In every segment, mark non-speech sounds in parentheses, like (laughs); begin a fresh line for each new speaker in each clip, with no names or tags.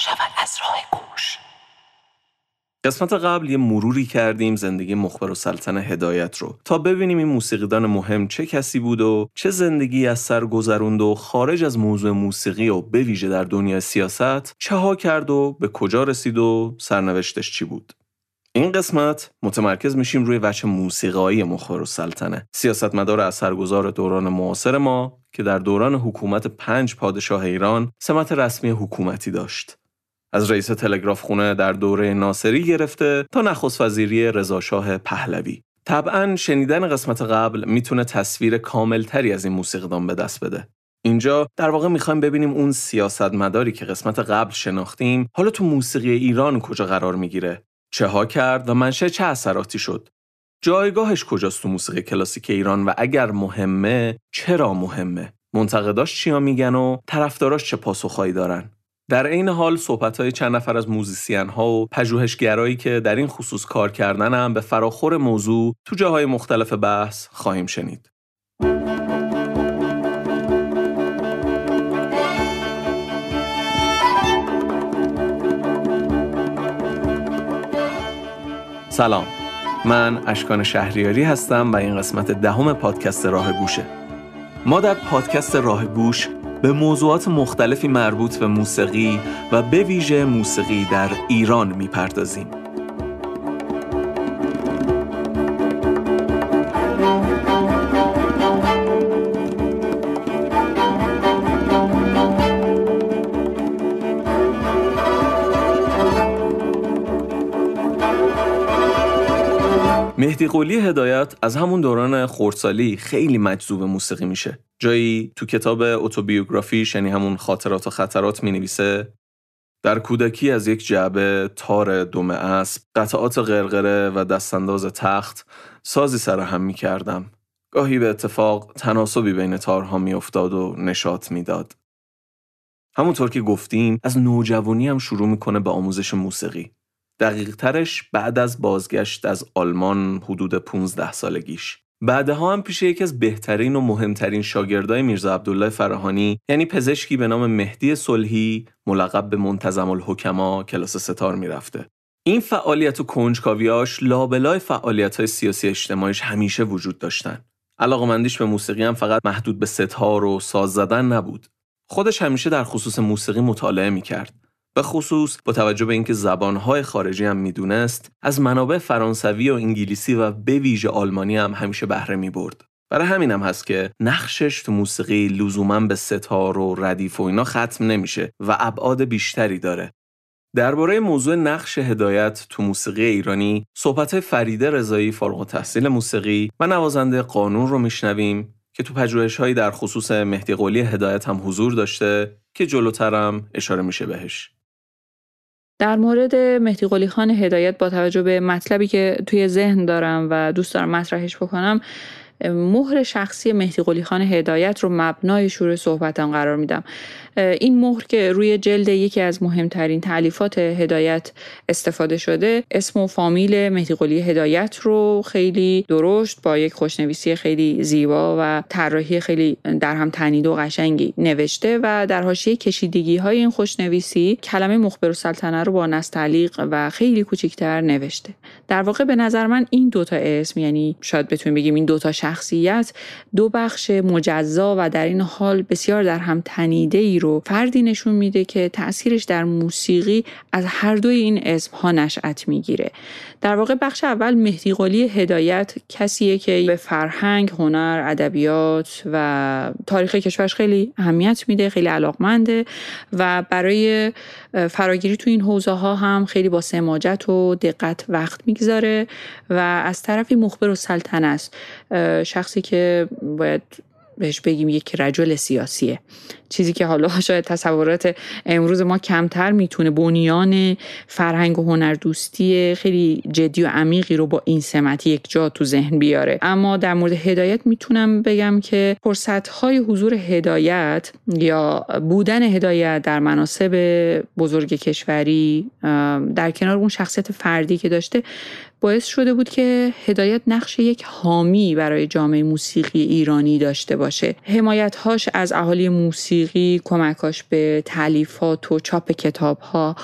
شود از راه گوش
قسمت قبل یه مروری کردیم زندگی مخبر و سلطن هدایت رو. تا ببینیم این موسیقیدان مهم چه کسی بود و چه زندگی از سر گذروند و خارج از موضوع موسیقی و به در دنیا سیاست چه ها کرد و به کجا رسید و سرنوشتش چی بود. این قسمت متمرکز میشیم روی وجه موسیقایی مخبر و سلطنه. سیاستمدار اثرگذار دوران معاصر ما که در دوران حکومت پنج پادشاه ایران سمت رسمی حکومتی داشت. از رئیس تلگراف خونه در دوره ناصری گرفته تا نخست وزیری رضاشاه پهلوی. طبعا شنیدن قسمت قبل می‌تونه تصویر کاملتری از این موسیقیدان به دست بده. اینجا در واقع می‌خوایم ببینیم اون سیاستمداری که قسمت قبل شناختیم حالا تو موسیقی ایران کجا قرار می‌گیره؟ چه ها کرد و منشه چه اثراتی شد؟ جایگاهش کجاست تو موسیقی کلاسیک ایران و اگر مهمه چرا مهمه؟ منتقداش چیا میگن و طرفداراش چه پاسخهایی دارن؟ در عین حال صحبت های چند نفر از موزیسین ها و پژوهشگرایی که در این خصوص کار کردن هم به فراخور موضوع تو جاهای مختلف بحث خواهیم شنید. سلام من اشکان شهریاری هستم و این قسمت دهم پادکست راه گوشه ما در پادکست راه گوش به موضوعات مختلفی مربوط به موسیقی و به ویژه موسیقی در ایران می‌پردازیم. مهدی قولی هدایت از همون دوران خردسالی خیلی مجذوب موسیقی میشه. جایی تو کتاب اتوبیوگرافیش یعنی همون خاطرات و خطرات می نویسه در کودکی از یک جعبه تار دم اسب قطعات غرغره و دستانداز تخت سازی سر هم می کردم. گاهی به اتفاق تناسبی بین تارها می افتاد و نشات می‌داد. همونطور که گفتیم از نوجوانی هم شروع می‌کنه به آموزش موسیقی. دقیق ترش بعد از بازگشت از آلمان حدود 15 سالگیش. بعدها هم پیش یکی از بهترین و مهمترین شاگردای میرزا عبدالله فراهانی یعنی پزشکی به نام مهدی صلحی ملقب به منتظم الحکما کلاس ستار می‌رفته. این فعالیت و کنجکاویاش لابلای فعالیت های سیاسی اجتماعیش همیشه وجود داشتن. علاقمندیش به موسیقی هم فقط محدود به ستار و ساز زدن نبود. خودش همیشه در خصوص موسیقی مطالعه می‌کرد. به خصوص با توجه به اینکه زبانهای خارجی هم می‌دونست از منابع فرانسوی و انگلیسی و به ویژه آلمانی هم همیشه بهره می برد. برای همین هم هست که نقشش تو موسیقی لزوما به ستار و ردیف و اینا ختم نمیشه و ابعاد بیشتری داره. درباره موضوع نقش هدایت تو موسیقی ایرانی صحبت فریده رضایی فارغ تحصیل موسیقی و نوازنده قانون رو میشنویم که تو پژوهش‌هایی در خصوص مهدی قولی هدایت هم حضور داشته که جلوترم اشاره میشه بهش.
در مورد مهدی قلی خان هدایت با توجه به مطلبی که توی ذهن دارم و دوست دارم مطرحش بکنم مهر شخصی مهدی قلی خان هدایت رو مبنای شروع صحبتم قرار میدم. این مهر که روی جلد یکی از مهمترین تعلیفات هدایت استفاده شده اسم و فامیل مهدی هدایت رو خیلی درشت با یک خوشنویسی خیلی زیبا و طراحی خیلی در هم تنیده و قشنگی نوشته و در حاشیه کشیدگی های این خوشنویسی کلمه مخبر و سلطنه رو با نستعلیق و خیلی کوچیکتر نوشته. در واقع به نظر من این دوتا اسم یعنی شاید بتونیم بگیم این دوتا شخصیت دو بخش مجزا و در این حال بسیار در هم تنیده ای رو فردی نشون میده که تاثیرش در موسیقی از هر دوی این اسم ها نشأت می‌گیره. در واقع بخش اول مهدی قلی هدایت کسیه که به فرهنگ، هنر، ادبیات و تاریخ کشورش خیلی اهمیت میده، خیلی علاقمنده و برای فراگیری تو این حوزه ها هم خیلی با سماجت و دقت وقت می‌گذاره و از طرفی مخبر و سلطنه است. شخصی که باید بهش بگیم یک رجل سیاسیه. چیزی که حالا (laughs) شاید تصورات امروز ما کمتر می‌تونه بنیان فرهنگ و هنر دوستی خیلی جدی و عمیقی رو با این سمت یک جا تو ذهن بیاره. اما در مورد هدایت می‌تونم بگم که فرصت های حضور هدایت یا بودن هدایت در مناسب بزرگ کشوری در کنار اون شخصیت فردی که داشته باعث شده بود که هدایت نقش یک حامی برای جامعه موسیقی ایرانی داشته باشه. حمایتهاش از اهالی موسیقی کمکاش به تعلیفات و چاپ کتاب ها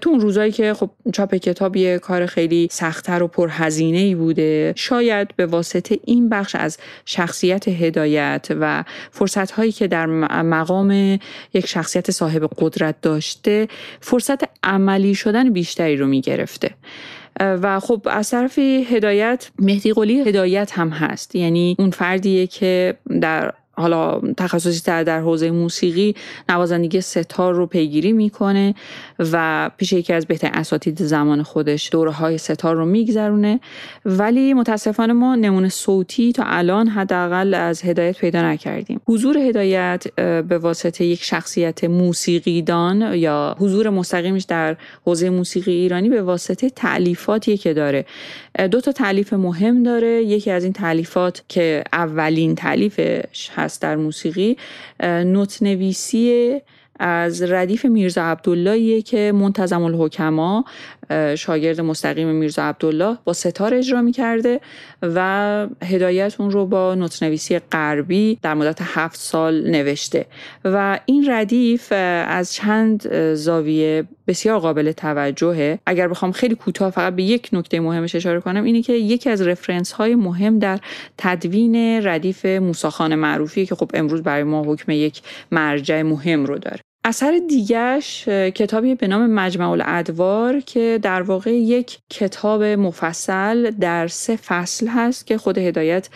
تو اون روزایی که خب چاپ کتاب یه کار خیلی سختتر و پرهزینه ای بوده شاید به واسطه این بخش از شخصیت هدایت و فرصت هایی که در مقام یک شخصیت صاحب قدرت داشته فرصت عملی شدن بیشتری رو می گرفته و خب از طرفی هدایت مهدی قلی هدایت هم هست. یعنی اون فردیه که در حالا تخصصی تر در حوزه موسیقی نوازندگی ستار رو پیگیری می‌کنه و پیش یکی از بهترین اساتید زمان خودش دوره های ستار رو میگذرونه. ولی متاسفانه ما نمونه صوتی تا الان حداقل از هدایت پیدا نکردیم. حضور هدایت به واسطه یک شخصیت موسیقیدان یا حضور مستقیمش در حوزه موسیقی ایرانی به واسطه تعلیفاتی که داره. دو تا تعلیف مهم داره. یکی از این تعلیفات که اولین تعلیفش هست در موسیقی نوت نویسی از ردیف میرزا عبداللهیه که منتظم الحکما. شاگرد مستقیم میرزا عبدالله با ستار اجرا می‌کرده و هدایت اون رو با نوتنویسی غربی در مدت هفت سال نوشته. و این ردیف از چند زاویه بسیار قابل توجهه. اگر بخوام خیلی کوتاه فقط به یک نکته مهمش اشاره کنم اینه که یکی از رفرنس های مهم در تدوین ردیف موساخان معروفی که خب امروز برای ما حکم یک مرجع مهم رو داره. اثر دیگرش کتابی به نام مجمع الادوار که در واقع یک کتاب مفصل در سه فصل هست که خود هدایت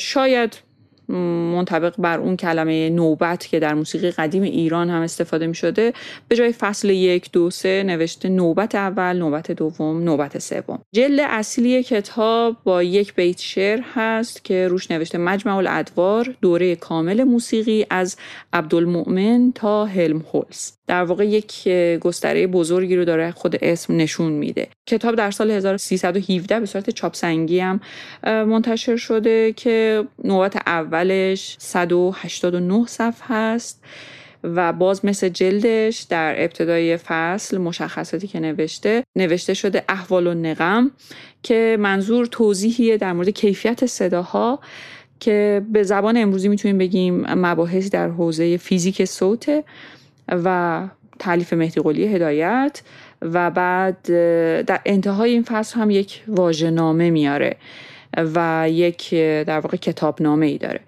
شاید منطبق بر اون کلمه نوبت که در موسیقی قدیم ایران هم استفاده می شده به جای فصل یک دو سه نوشته نوبت اول نوبت دوم نوبت سوم. جلد اصلی کتاب با یک بیت شعر هست که روش نوشته مجمع الادوار دوره کامل موسیقی از عبدالمؤمن تا هلم هولز. در واقع یک گستره بزرگی رو داره خود اسم نشون میده. کتاب در سال 1317 به صورت چاپسنگی هم منتشر شده که نوبت اولش 189 صفحه هست و باز مثل جلدش در ابتدای فصل مشخصاتی که نوشته نوشته شده احوال و نقم که منظور توضیحیه در مورد کیفیت صداها که به زبان امروزی می‌تونیم بگیم مباحثی در حوزه فیزیک صوته. و تعلیف مهدی قلی هدایت و بعد در انتهای این فصل هم یک واژه‌نامه میاره و یک در واقع کتابنامه ای داره.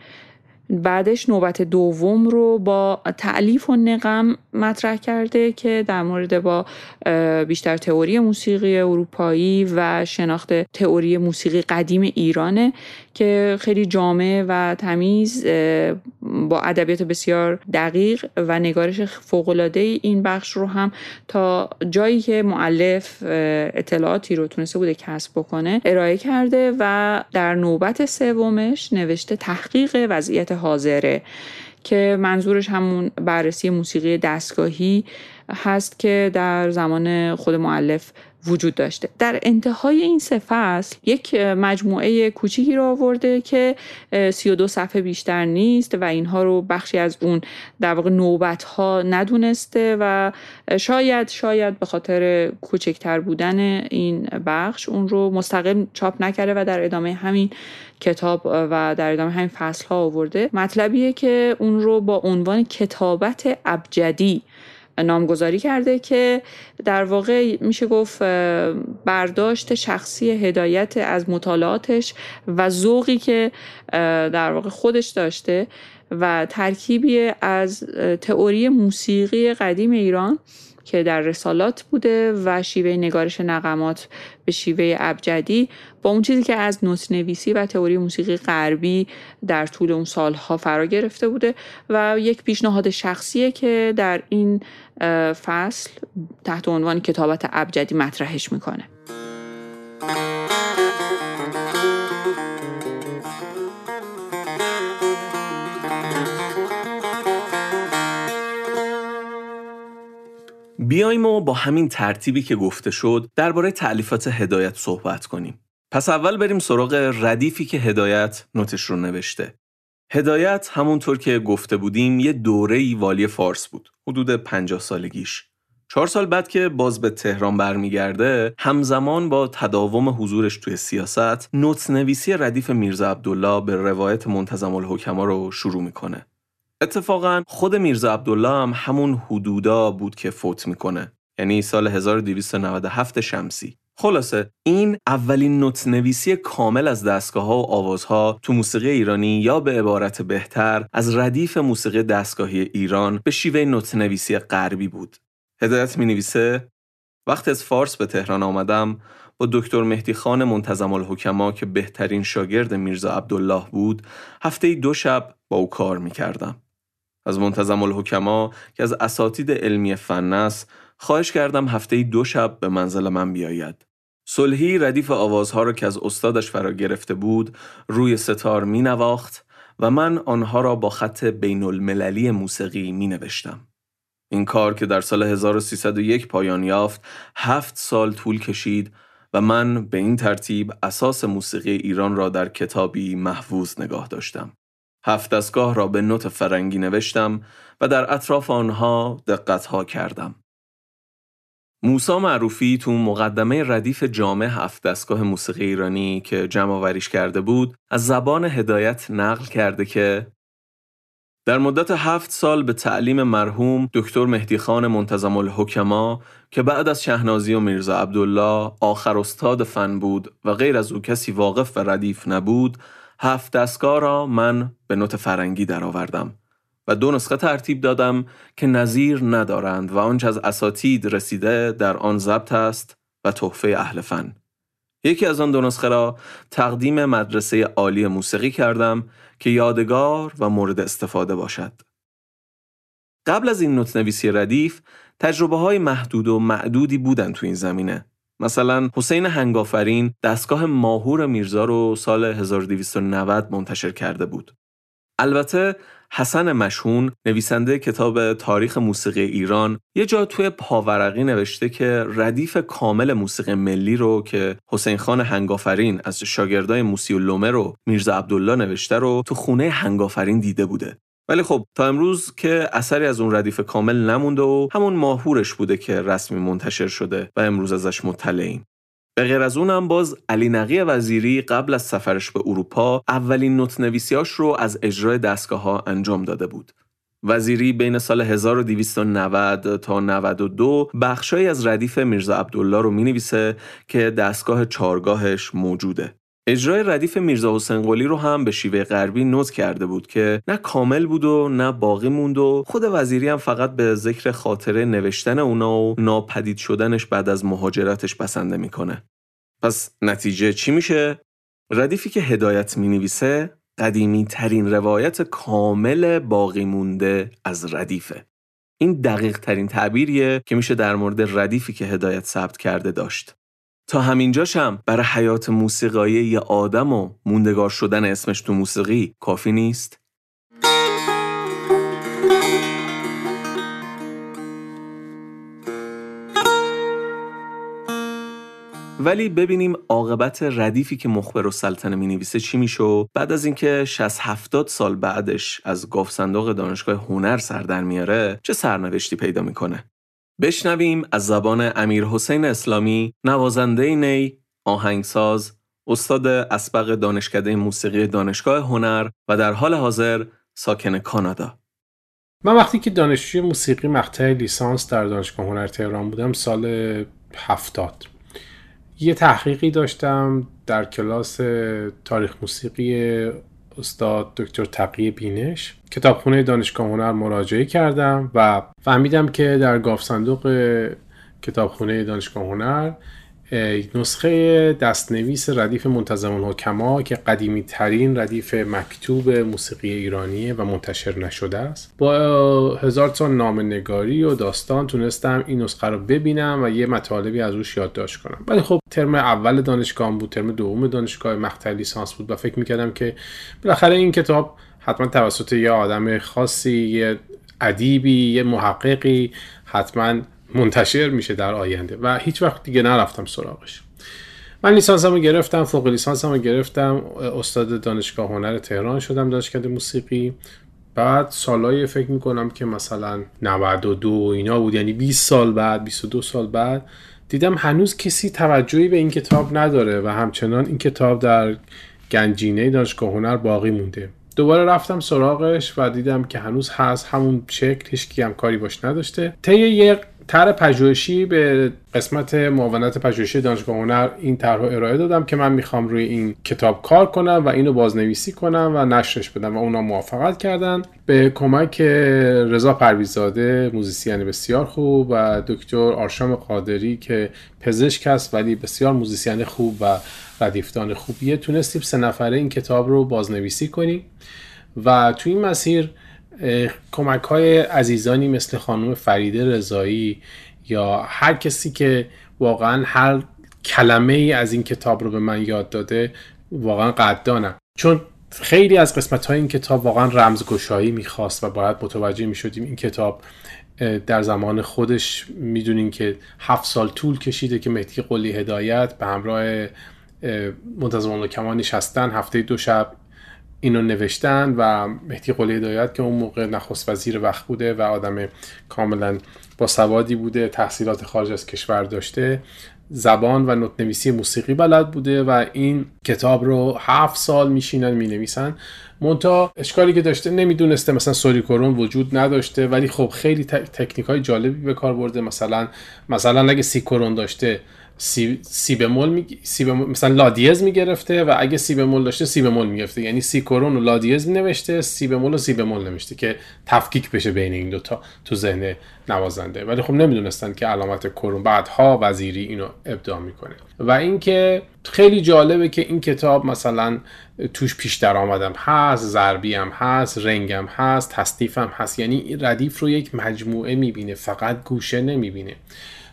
بعدش نوبت دوم رو با تعلیف و نقم مطرح کرده که در مورد با بیشتر تئوری موسیقی اروپایی و شناخت تئوری موسیقی قدیم ایرانه که خیلی جامع و تمیز با ادبیات بسیار دقیق و نگارش فوقالعاده این بخش رو هم تا جایی که معلف اطلاعاتی رو تونسته بوده کسب بکنه ارائه کرده و در نوبت سومش نوشته تحقیق وضعیت حاضره که منظورش همون بررسی موسیقی دستگاهی هست که در زمان خود معلف وجود داشته. در انتهای این سه فصل یک مجموعه کوچیکی رو آورده که 32 صفحه بیشتر نیست و اینها رو بخشی از اون در واقع نوبت ها ندونسته و شاید شاید به خاطر کوچکتر بودن این بخش اون رو مستقل چاپ نکرده و در ادامه همین کتاب و در ادامه همین فصل ها آورده. مطلبیه که اون رو با عنوان کتابت ابجدی نامگذاری کرده که در واقع میشه گفت برداشت شخصی هدایت از مطالعاتش و ذوقی که در واقع خودش داشته و ترکیبی از تئوری موسیقی قدیم ایران که در رسالات بوده و شیوه نگارش نقمات به شیوه ابجدی با اون چیزی که از نوت نویسی و تئوری موسیقی غربی در طول اون سالها فرا گرفته بوده و یک پیشنهاد شخصیه که در این فصل تحت عنوان کتابت ابجدی مطرحش می‌کنه
بیایم و با همین ترتیبی که گفته شد درباره تعلیفات هدایت صحبت کنیم. پس اول بریم سراغ ردیفی که هدایت نوتش رو نوشته. هدایت همونطور که گفته بودیم یه دوره والی فارس بود. حدود 50 سالگیش. چهار سال بعد که باز به تهران برمیگرده همزمان با تداوم حضورش توی سیاست نوت نویسی ردیف میرزا عبدالله به روایت منتظم الحکما رو شروع می‌کنه اتفاقا خود میرزا عبدالله هم همون حدودا بود که فوت می‌کنه یعنی سال 1297 شمسی خلاصه این اولین نوت نویسی کامل از دستگاه ها و آوازها تو موسیقی ایرانی یا به عبارت بهتر از ردیف موسیقی دستگاهی ایران به شیوه نوت نویسی غربی بود. هدایت می نویسه وقتی از فارس به تهران آمدم با دکتر مهدی خان منتظم الحکما که بهترین شاگرد میرزا عبدالله بود هفته دو شب با او کار می کردم. از منتظم الحکما که از اساتید علمی فن است خواهش کردم هفته دو شب به منزل من بیاید. صلحی ردیف آوازها را که از استادش فرا گرفته بود روی ستار می نواخت و من آنها را با خط بین المللی موسیقی می نوشتم. این کار که در سال 1301 پایان یافت هفت سال طول کشید و من به این ترتیب اساس موسیقی ایران را در کتابی محفوظ نگاه داشتم. هفت دستگاه را به نوت فرنگی نوشتم و در اطراف آنها دقتها کردم. موسا معروفی تو مقدمه ردیف جامع هفت دستگاه موسیقی ایرانی که جمع آوریش کرده بود از زبان هدایت نقل کرده که در مدت هفت سال به تعلیم مرحوم دکتر مهدی خان منتظم الحکما که بعد از شهنازی و میرزا عبدالله آخر استاد فن بود و غیر از او کسی واقف و ردیف نبود هفت دستگاه را من به نوت فرنگی درآوردم. و دو نسخه ترتیب دادم که نظیر ندارند و آنچه از اساتید رسیده در آن ضبط است و تحفه اهل فن. یکی از آن دو نسخه را تقدیم مدرسه عالی موسیقی کردم که یادگار و مورد استفاده باشد. قبل از این نوت نویسی ردیف تجربه های محدود و معدودی بودن تو این زمینه. مثلا حسین هنگافرین دستگاه ماهور میرزا رو سال 1290 منتشر کرده بود. البته حسن مشهون نویسنده کتاب تاریخ موسیقی ایران یه جا توی پاورقی نوشته که ردیف کامل موسیقی ملی رو که حسین خان هنگافرین از شاگردای موسی لومه رو میرزا عبدالله نوشته رو تو خونه هنگافرین دیده بوده. ولی خب تا امروز که اثری از اون ردیف کامل نمونده و همون ماهورش بوده که رسمی منتشر شده و امروز ازش مطلعیم به غیر از اونم باز علی نقی وزیری قبل از سفرش به اروپا اولین نوت نویسیاش رو از اجرای دستگاه ها انجام داده بود. وزیری بین سال 1290 تا 92 بخشایی از ردیف میرزا عبدالله رو می نویسه که دستگاه چارگاهش موجوده. اجرای ردیف میرزا حسین قلی رو هم به شیوه غربی نوت کرده بود که نه کامل بود و نه باقی موند و خود وزیری هم فقط به ذکر خاطره نوشتن اونا و ناپدید شدنش بعد از مهاجرتش بسنده می‌کنه. پس نتیجه چی میشه؟ ردیفی که هدایت می نویسه قدیمی ترین روایت کامل باقی مونده از ردیفه. این دقیق ترین تعبیریه که میشه در مورد ردیفی که هدایت ثبت کرده داشت. تا همینجاشم برای حیات موسیقایی یه آدم و موندگار شدن اسمش تو موسیقی کافی نیست؟ ولی ببینیم عاقبت ردیفی که مخبر و سلطنه می نویسه چی میشه بعد از اینکه 60 70 سال بعدش از گاف دانشگاه هنر سر در میاره چه سرنوشتی پیدا می‌کنه بشنویم از زبان امیر حسین اسلامی نوازنده نی آهنگساز استاد اسبق دانشکده موسیقی دانشگاه هنر و در حال حاضر ساکن کانادا.
من وقتی که دانشجوی موسیقی مقطع لیسانس در دانشگاه هنر تهران بودم سال هفتاد. یه تحقیقی داشتم در کلاس تاریخ موسیقی استاد دکتر تقیه بینش کتابخونه دانشگاه هنر مراجعه کردم و فهمیدم که در گاف صندوق کتابخونه دانشگاه هنر نسخه دستنویس ردیف منتظم الحکما که قدیمی ترین ردیف مکتوب موسیقی ایرانیه و منتشر نشده است. با هزار تا نام نگاری و داستان تونستم این نسخه رو ببینم و یه مطالبی از روش یادداشت کنم. ولی خب ترم اول دانشگاه بود ترم دوم دانشگاه مقطع لیسانس بود و فکر می‌کردم که بالاخره این کتاب حتما توسط یه آدم خاصی یه ادیبی یه محققی حتما منتشر میشه در آینده و هیچ وقت دیگه نرفتم سراغش. من لیسانسمو گرفتم فوق لیسانسمو گرفتم استاد دانشگاه هنر تهران شدم دانشکده موسیقی. بعد سالای فکر می‌کنم که مثلا 92 اینا بود یعنی 20 سال بعد 22 سال بعد دیدم هنوز کسی توجهی به این کتاب نداره و همچنان این کتاب در گنجینه دانشگاه هنر باقی مونده. دوباره رفتم سراغش و دیدم که هنوز هست همون شکل هیچ هم کاری باش نداشته. طی یک طرح پژوهشی به قسمت معاونت پژوهشی دانشگاه هنر این طرح ارائه دادم که من می‌خوام روی این کتاب کار کنم و اینو بازنویسی کنم و نشرش بدم و اونا موافقت کردن. به کمک رضا پرویزاده موزیسین بسیار خوب و دکتر آرشام قادری که پزشک است ولی بسیار موزیسین خوب و ردیفتان خوبیه تونستیم سه نفره این کتاب رو بازنویسی کنیم. و تو این مسیر کمک های عزیزانی مثل خانم فریده رضایی یا هر کسی که واقعا هر کلمه ای از این کتاب رو به من یاد داده واقعا قدردانم. چون خیلی از قسمت های این کتاب واقعا رمزگشایی می‌خواست و باید متوجه می‌شدیم این کتاب در زمان خودش می‌دونین که هفت سال طول کشیده که مهدی قلی هدایت به همراه منتظم کمان نشستن هفته دو شب اینو نوشتن و مهدی قلی هدایت که اون موقع نخست وزیر وقت بوده و آدم کاملا با سوادی بوده تحصیلات خارج از کشور داشته زبان و نوت نویسی موسیقی بلد بوده و این کتاب رو هفت سال میشینن می‌نویسن. مونتا اشکالی که داشته نمی‌دونسته مثلا سوریکورون وجود نداشته ولی خب خیلی تکنیک های جالبی به کار برده. مثلا مثلا اگه سی کرون داشته سی, سی بمول می... سی مثلا لا دیز می‌گرفته و اگه سی بمول داشته سی بمول می‌گرفته. یعنی سی کرون و لا دیز نوشته سی بمول و سی بمول نوشته که تفکیک بشه بین این دوتا تو ذهن نوازنده. ولی خب نمی‌دونستن که علامت کرون بعدها وزیری اینو ابداع می‌کنه. و اینکه خیلی جالبه که این کتاب مثلا توش پیش درآمدم هست ضربی هم هست رنگم هست تصنیف هم هست. یعنی ردیف رو یک مجموعه می‌بینه فقط گوشه نمی‌بینه.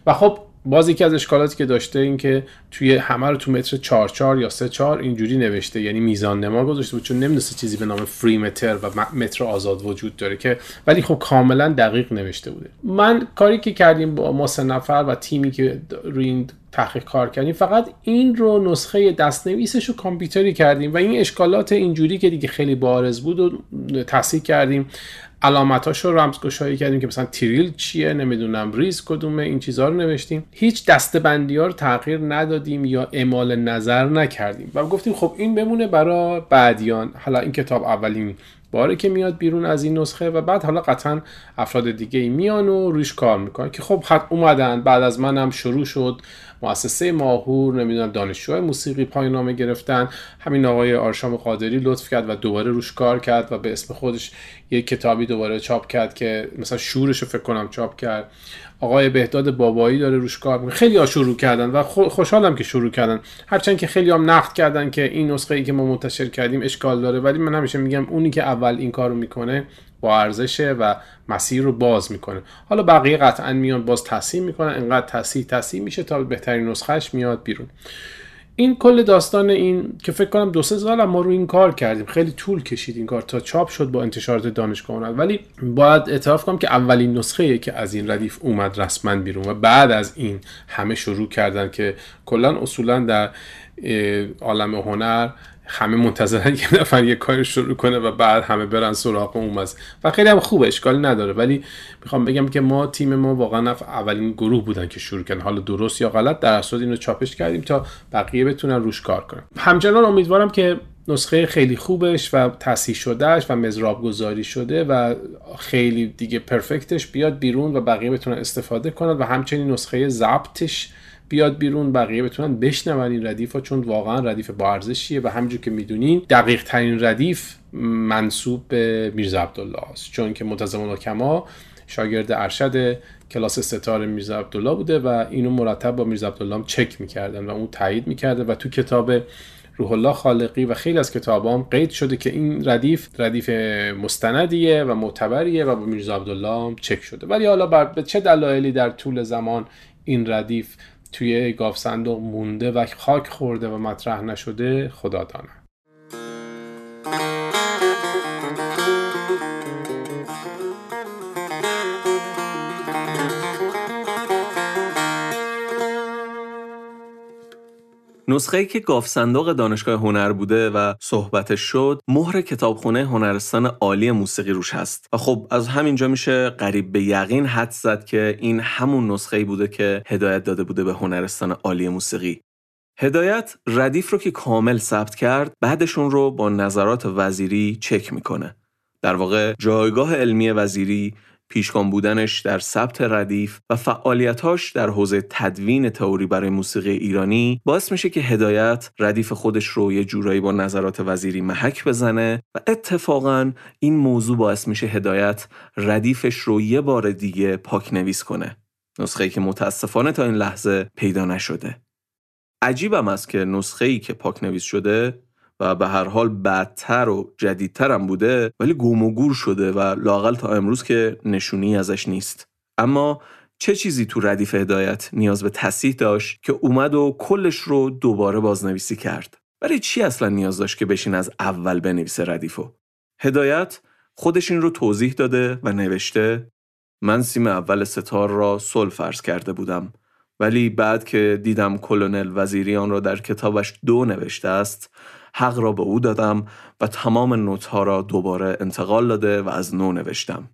و خب باز یکی از اشکالاتی که داشته این که توی همه رو تو متر 4 4 یا 3 4 اینجوری نوشته یعنی میزان نما گذاشته بود چون نمی‌دونسته چیزی به نام فری متر و متر آزاد وجود داره که ولی خب کاملا دقیق نوشته بوده. من کاری که کردیم با ما سه نفر و تیمی که روی این تحقیق کار کردیم فقط این رو نسخه دستنویسش رو کامپیوتری کردیم و این اشکالات اینجوری که دیگه خیلی بارز بود و تصحیح کردیم. علامتاش رو رمزگشایی کردیم که مثلا تریل چیه نمی‌دونم ریز کدومه این چیزها رو نوشتیم. هیچ دستبندی ها رو تغییر ندادیم یا اعمال نظر نکردیم. و گفتیم خب این بمونه برای بعدیان. حالا این کتاب اولین باره که میاد بیرون از این نسخه و بعد حالا قطعا افراد دیگه میان و روش کار می‌کنن که خب حد اومدن بعد از منم شروع شد. مؤسسه ماهور نمی‌دونم دانشجوهای موسیقی پایان نامه گرفتن. همین آقای آرشام قادری لطف کرد و دوباره روش کار کرد و به اسم خودش یک کتابی دوباره چاپ کرد که مثلا شورش رو فکر کنم چاپ کرد. آقای بهداد بابایی داره روش کار می‌کنه. خیلی ها شروع کردن و خوشحالم که شروع کردن. هرچند که خیلی هم نقد کردن که این نسخه ای که ما منتشر کردیم اشکال داره ولی من همیشه میگم اونی که اول این کارو می‌کنه با ارزشه و مسیر رو باز می‌کنه. حالا بقیه قطعا میان باز تصحیح می‌کنن انقدر تصحیح تصحیح میشه تا بهترین نسخهش میاد بیرون. این کل داستان این که فکر کنم دو سه سال ما رو این کار کردیم. خیلی طول کشید این کار تا چاپ شد با انتشارات دانشگاه ولی باید اعتراف کنم که اولین نسخه که از این ردیف اومد رسما بیرون و بعد از این همه شروع کردن که کلا اصولا در عالم هنر همه منتظرن (laughs) یه نفر یه کاری شروع کنه و بعد همه برن سراغ اون از و خیلی هم خوبه اشکالی نداره. ولی می‌خوام بگم که ما تیم ما واقعا اولین گروه بودن که شروع کردن. حالا درست یا غلط در اصل اینو چاپش کردیم تا بقیه بتونن روش کار کنن. همچنان امیدوارم که نسخه خیلی خوبش و تصحیح شدهش و مزراب گذاری شده و خیلی دیگه پرفکتش بیاد بیرون و بقیه بتونن استفاده کنند و همچنین نسخه ضبطش بیاد بیرون بقیه بتونن بشنون این ردیف ها چون واقعا ردیف با ارزشیه و همینجور که می‌دونین دقیق ترین ردیف منصوب به میرزا عبدالله است. چون که منتظم کما شاگرد ارشد کلاس ستار میرزا عبدالله بوده و اینو مرتب با میرزا عبدالله چک می‌کردن و اون تایید می‌کرده و تو کتاب روح الله خالقی و خیلی از کتابام قید شده که این ردیف ردیف مستندیه و معتبریه و با میرزا عبدالله چک شده. ولی حالا به چه دلایلی در طول زمان این ردیف توی گاف صندوق مونده و خاک خورده و مطرح نشده خدا دانه
نسخه که گاف صندوق دانشگاه هنر بوده و صحبتش شد مهر کتابخونه هنرستان عالی موسیقی روش هست. و خب از همینجا میشه قریب به یقین حد زد که این همون نسخه ای بوده که هدایت داده بوده به هنرستان عالی موسیقی. هدایت ردیف رو که کامل ثبت کرد بعدشون رو با نظرات وزیری چک می‌کنه. در واقع جایگاه علمی وزیری پیشگام بودنش در ثبت ردیف و فعالیتاش در حوزه تدوین تئوری برای موسیقی ایرانی باعث میشه که هدایت ردیف خودش رو یه جورایی با نظرات وزیری محک بزنه و اتفاقا این موضوع باعث میشه هدایت ردیفش رو یه بار دیگه پاک نویس کنه. نسخه که متاسفانه تا این لحظه پیدا نشده. عجیبم است که نسخه ای که پاک نویس شده و به هر حال بدتر و جدیدتر هم بوده ولی گم و گور شده و لاقل تا امروز که نشونی ازش نیست. اما چه چیزی تو ردیف هدایت نیاز به تصیح داشت که اومد و کلش رو دوباره بازنویسی کرد؟ برای چی اصلا نیاز داشت که بشین از اول بنویسه ردیفو؟ هدایت خودش این رو توضیح داده و نوشته من سیم اول ستار را سل فرض کرده بودم ولی بعد که دیدم کلونل وزیریان را در کتابش دو نوشته است حق را به او دادم و تمام نوتها را دوباره انتقال داده و از نو نوشتم.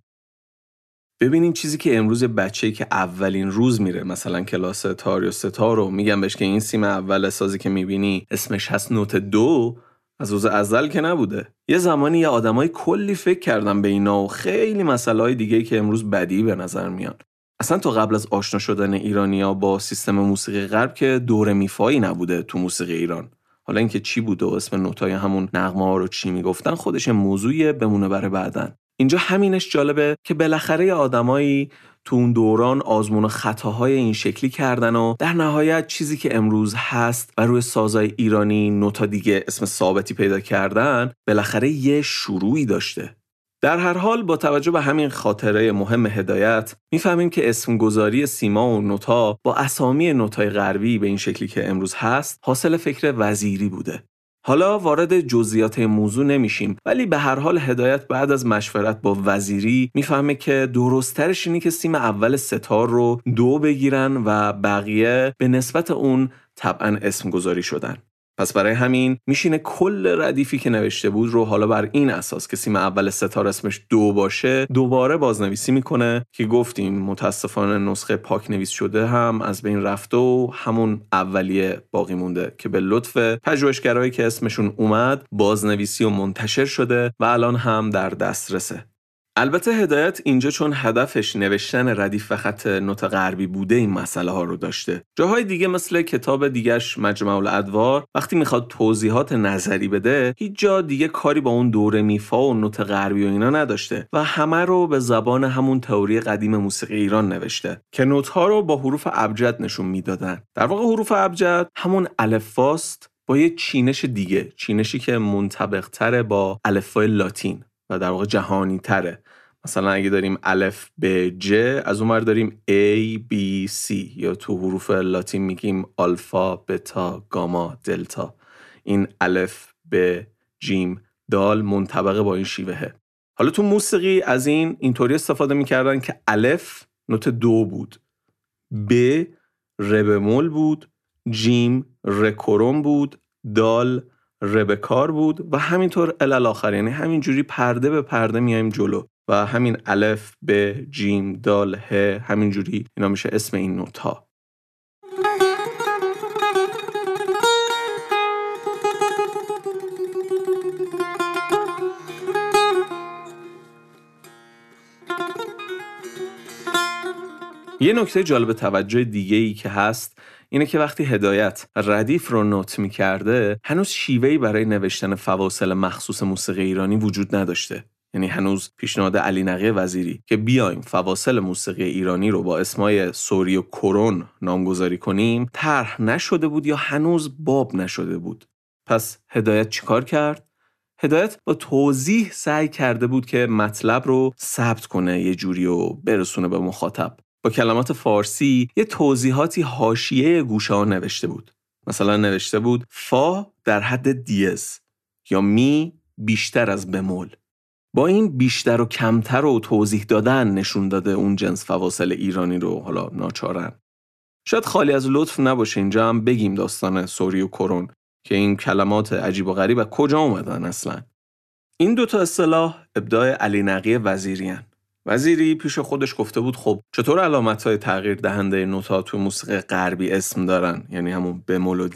ببینین چیزی که امروز بچه‌ای که اولین روز میره مثلا کلاس تار یا ستار رو میگم بهش که این سیم اول سازی که می‌بینی اسمش هست نوت دو از روز ازل که نبوده. یه زمانی یه آدمای کلی فکر کردم به اینا و خیلی مسئله های دیگه که امروز بدی به نظر میاد اصلا تا قبل از آشنا شدن ایرانیا با سیستم موسیقی غرب که دور میفایی نبوده تو موسیقی ایران. حالا اینکه چی بوده و اسم نوتای همون نغمه رو چی می‌گفتن خودش موضوعی بمونه برای بعدن. اینجا همینش جالبه که بالاخره آدمایی تو اون دوران آزمون و خطاهای این شکلی کردن و در نهایت چیزی که امروز هست و روی سازای ایرانی نوتا دیگه اسم ثابتی پیدا کردن بالاخره یه شروعی داشته. در هر حال با توجه به همین خاطره مهم هدایت می‌فهمیم که اسمگذاری سیما و نوتا با اسامی نوتای غربی به این شکلی که امروز هست حاصل فکر وزیری بوده. حالا وارد جزئیات موضوع نمیشیم ولی به هر حال هدایت بعد از مشورت با وزیری می‌فهمه که درستترش اینه که سیم اول ستار رو دو بگیرن و بقیه به نسبت اون طبعا اسم گذاری شدن. پس برای همین میشینه کل ردیفی که نوشته بود رو حالا بر این اساس که سیم اول ستار اسمش دو باشه دوباره بازنویسی می‌کنه که گفتیم متاسفانه نسخه پاک نویس شده هم از بین رفته و همون اولیه باقی مونده که به لطف پژوهشگرایی که اسمشون اومد بازنویسی و منتشر شده و الان هم در دسترسه. البته هدایت اینجا چون هدفش نوشتن ردیف و خط نوت غربی بوده این مسئله ها رو داشته. جاهای دیگه مثل کتاب دیگش مجمع الادوار وقتی می‌خواد توضیحات نظری بده هیچ جا دیگه کاری با اون دوره میفا و نوت غربی و اینا نداشته و همه رو به زبان همون تئوری قدیم موسیقی ایران نوشته که نوت ها رو با حروف ابجد نشون می‌دادن. در واقع حروف ابجد همون الفاست با یه چینش دیگه چینشی که منطبق با الفبای لاتین. و در واقع جهانی تره. مثلا اگه داریم الف به ج از اونور داریم A B C. یا تو حروف لاتین میگیم آلفا بتا گاما دلتا. این الف به جیم دال منطبقه با این شیوهه حالا تو موسیقی از این اینطوری استفاده می‌کردن که الف نوت دو بود. ب ر بود. جیم رکورم بود. دال ربکار بود و همینطور الال آخر یعنی همینجوری پرده به پرده میایم جلو و همین الف به جیم دال ه همینجوری اینا میشه اسم این نوت ها یه نکته جالب توجه دیگه ای که هست اینه که وقتی هدایت ردیف رو نوت می‌کرده هنوز شیوهی برای نوشتن فواصل مخصوص موسیقی ایرانی وجود نداشته. یعنی هنوز پیشنهاد علی نقی وزیری که بیایم فواصل موسیقی ایرانی رو با اسمای سوری و کرون نامگذاری کنیم طرح نشده بود یا هنوز باب نشده بود؟ پس هدایت چیکار کرد؟ هدایت با توضیح سعی کرده بود که مطلب رو ثبت کنه یه جوری و برسونه به مخاطب. با کلمات فارسی یه توضیحاتی حاشیه گوشه ها نوشته بود. مثلا نوشته بود فا در حد دیز یا می بیشتر از بمول با این بیشتر و کمتر و توضیح دادن نشون داده اون جنس فواصل ایرانی رو حالا ناچارن. شاید خالی از لطف نباشه اینجا هم بگیم داستان سوری و کرون که این کلمات عجیب و غریب از کجا اومدن اصلا. این دوتا اصطلاح ابداع علی نقی وزیریان وزیری پیش خودش گفته بود خب چطور علامت های تغییر دهنده نوتا تو موسیقی غربی اسم دارن؟ یعنی همون بمول و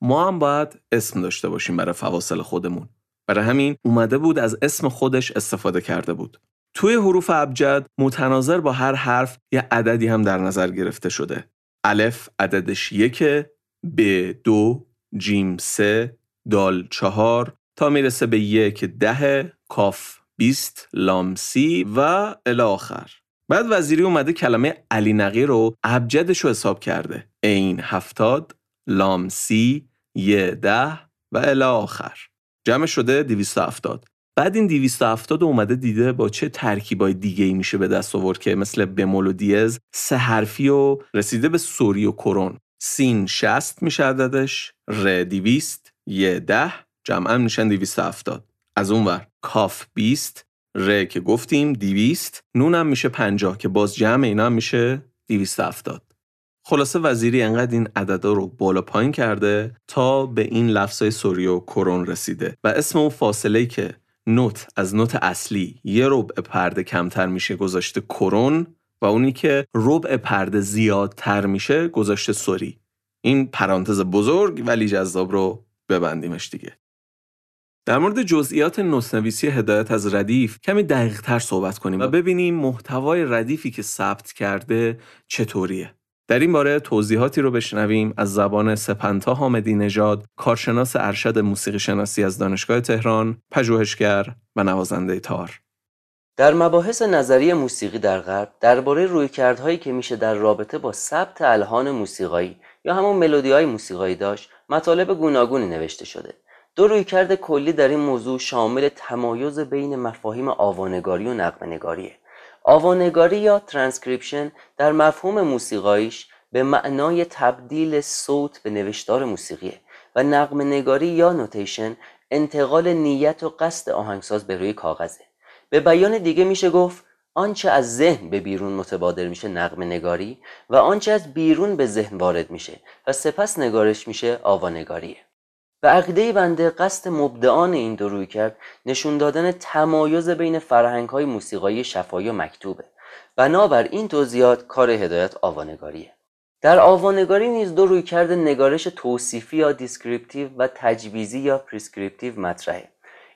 ما هم باید اسم داشته باشیم برای فواصل خودمون. برای همین اومده بود از اسم خودش استفاده کرده بود. توی حروف ابجد متناظر با هر حرف یه عددی هم در نظر گرفته شده. الف عددش یکه ب دو جیم سه دال چهار تا می‌رسه به یک ده کاف بیست لام سی و الاخر بعد وزیری اومده کلمه علی نقی رو ابجدش رو حساب کرده. این هفتاد لام سی یه ده و الاخر جمع شده 270 بعد این 270 اومده دیده با چه ترکیبای دیگه ای میشه به دست آورد که مثل بمول و دیز سه حرفی و رسیده به سوری و کرون سین 60 میشه عددش ر 200 یه ده جمعا میشن 270 از اون ور. کاف 20 ر که گفتیم 200 نونم میشه 50 که باز جمع اینا هم میشه 270 خلاصه وزیری انقدر این عددا رو بالا پایین کرده تا به این لفظای سوری و کرون رسیده و اسم اون فاصله که نوت از نوت اصلی یه ربع پرده کمتر میشه گذاشته کرون و اونی که ربع پرده زیادتر میشه گذاشته سوری. این پرانتز بزرگ ولی جذاب رو ببندیمش دیگه. در مورد جزئیات نوت‌نویسی هدایت از ردیف کمی دقیق تر صحبت کنیم و ببینیم محتوای ردیفی که ثبت کرده چطوریه. در این باره توضیحاتی رو بشنویم از زبان سپنتا حامدی نژاد، کارشناس ارشد موسیقی شناسی از دانشگاه تهران، پژوهشگر و نوازنده تار.
در مباحث نظری موسیقی در غرب درباره رویکردهایی که میشه در رابطه با ثبت الهان موسیقایی یا همون ملودی های موسیقایی داشت مطالب گوناگونی نوشته شده دو رویکرد کلی در این موضوع شامل تمایز بین مفاهیم آوانگاری و نغمه‌نگاریه آوانگاری یا ترانسکریپشن در مفهوم موسیقاییش به معنای تبدیل صوت به نوشتار موسیقیه و نغمه نگاری یا notation انتقال نیت و قصد آهنگساز به روی کاغذه. به بیان دیگه میشه گفت آنچه از ذهن به بیرون متبادر میشه نغمه نگاری و آنچه از بیرون به ذهن وارد میشه و سپس نگارش میشه آوانگاریه. به عقیده بنده قصد مبدعان این دو رویکرد نشون دادن تمایز بین فرهنگ های موسیقایی شفاهی و مکتوبه. بنابر این توضیحات کار هدایت آوانگاریه. در آوانگاری نیز دو رویکرد نگارش توصیفی یا descriptive و تجویزی یا prescriptive مطرحه.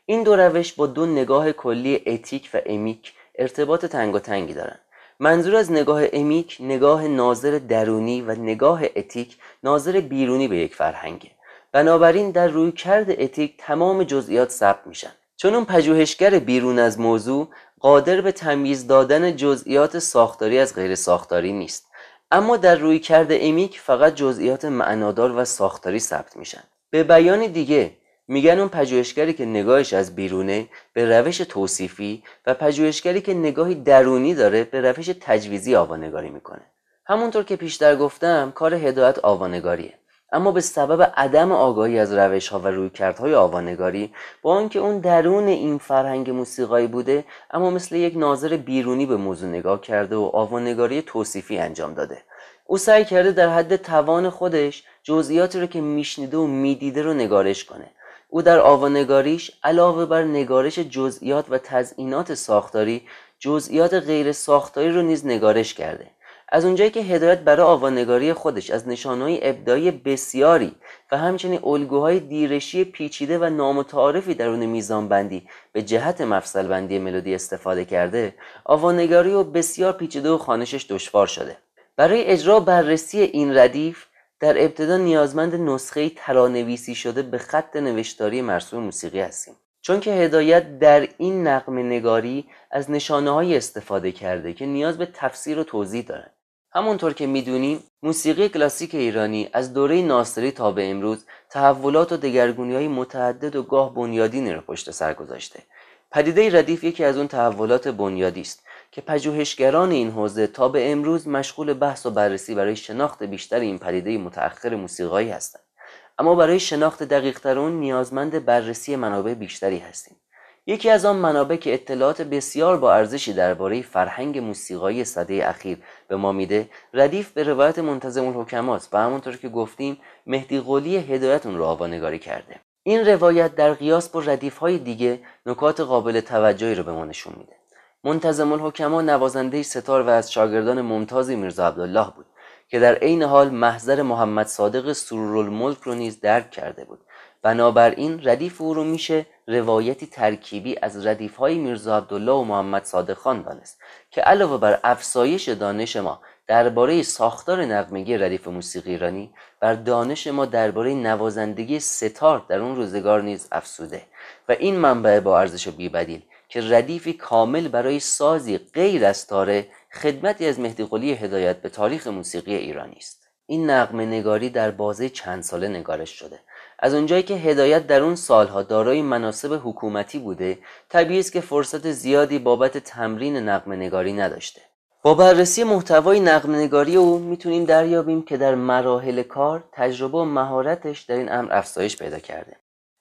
این دو روش با دو نگاه کلی etic و emic ارتباط تنگاتنگی دارند منظور از نگاه امیک نگاه ناظر درونی و نگاه اتیک ناظر بیرونی به یک فرهنگه. بنابراین در روی کرد اتیک تمام جزئیات ثبت میشن. چون اون پژوهشگر بیرون از موضوع قادر به تمیز دادن جزئیات ساختاری از غیر ساختاری نیست. اما در روی کرد امیک فقط جزئیات معنادار و ساختاری ثبت میشن. به بیان دیگه میگن اون پژوهشگری که نگاهش از بیرونه به روش توصیفی و پژوهشگری که نگاهی درونی داره به روش تجویزی آوانگاری می‌کنه. همونطور که پیشتر گفتم کار هدایت آوانگاریه. اما به سبب عدم آگاهی از روش ها و رویکردهای آوانگاری با آنکه اون درون این فرهنگ موسیقایی بوده اما مثل یک ناظر بیرونی به موضوع نگاه کرده و آوانگاری توصیفی انجام داده. او سعی کرده در حد توان خودش جزئیاتی رو که میشنیده و می‌دیده رو نگارش کنه. او در آوانگاریش علاوه بر نگارش جزئیات و تزئینات ساختاری جزئیات غیر ساختاری رو نیز نگارش کرده. از اونجایی که هدایت برای آوانگاری خودش از نشانهای ابداعی بسیاری و همچنین الگوهای دیرشی پیچیده و نامتعارفی درون میزان بندی به جهت مفصل بندی ملودی استفاده کرده آوانگاری و بسیار پیچیده و خانشش دشوار شده. برای اجرا بررسی این ردیف در ابتدا نیازمند نسخه ترانویسی شده به خط نوشتاری مرسوم موسیقی هستیم. چون که هدایت در این نقم نگاری از نشانه های استفاده کرده که نیاز به تفسیر و توضیح دارند. همونطور که می‌دونیم موسیقی کلاسیک ایرانی از دوره ناصری تا به امروز تحولات و دگرگونی های متعدد و گاه بنیادینی را پشت سر گذاشته. پدیده ردیف یکی از اون تحولات بنیادی است که پژوهشگران این حوزه تا به امروز مشغول بحث و بررسی برای شناخت بیشتر این پدیده متأخر موسیقایی هستند. اما برای شناخت دقیقتر اون نیازمند بررسی منابع بیشتری هستیم. یکی از آن منابع که اطلاعات بسیار با ارزشی درباره فرهنگ موسیقایی صده اخیر به ما میده ردیف به روایت منتظم الحکمات و همونطور که گفتیم مهدی قولی هدایت اون رو آوانگاری کرده. این روایت در قیاس با ردیف های دیگه نکات قابل توجهی رو به ما نشون میده. منتظم الحکما نوازنده ستار و از شاگردان ممتازی میرزا عبدالله بود که در عین حال محضر محمد صادق سرورالملک رو نیز درک کرده بود. بنابراین ردیف او رو میشه روایتی ترکیبی از ردیف های میرزا عبدالله و محمد صادق خان دانست که علاوه بر افزایش دانش ما درباره ساختار نغمگی ردیف موسیقی ایرانی بر دانش ما درباره نوازندگی ستار در اون روزگار نیز افسوده و این منبع با ارزش بیبدیل که ردیفی کامل برای سازی غیر از تاره خدمتی از مهدی قلی هدایت به تاریخ موسیقی ایرانی است. این نقمه نگاری در بازه چند ساله نگارش شده. از اونجایی که هدایت در اون سالها دارای مناسب حکومتی بوده طبیعی است که فرصت زیادی بابت تمرین نقمه نگاری نداشته. با بررسی محتوای نقمه نگاری او می‌تونیم دریابیم که در مراحل کار تجربه و مهارتش در این امر افزایش پیدا کرده.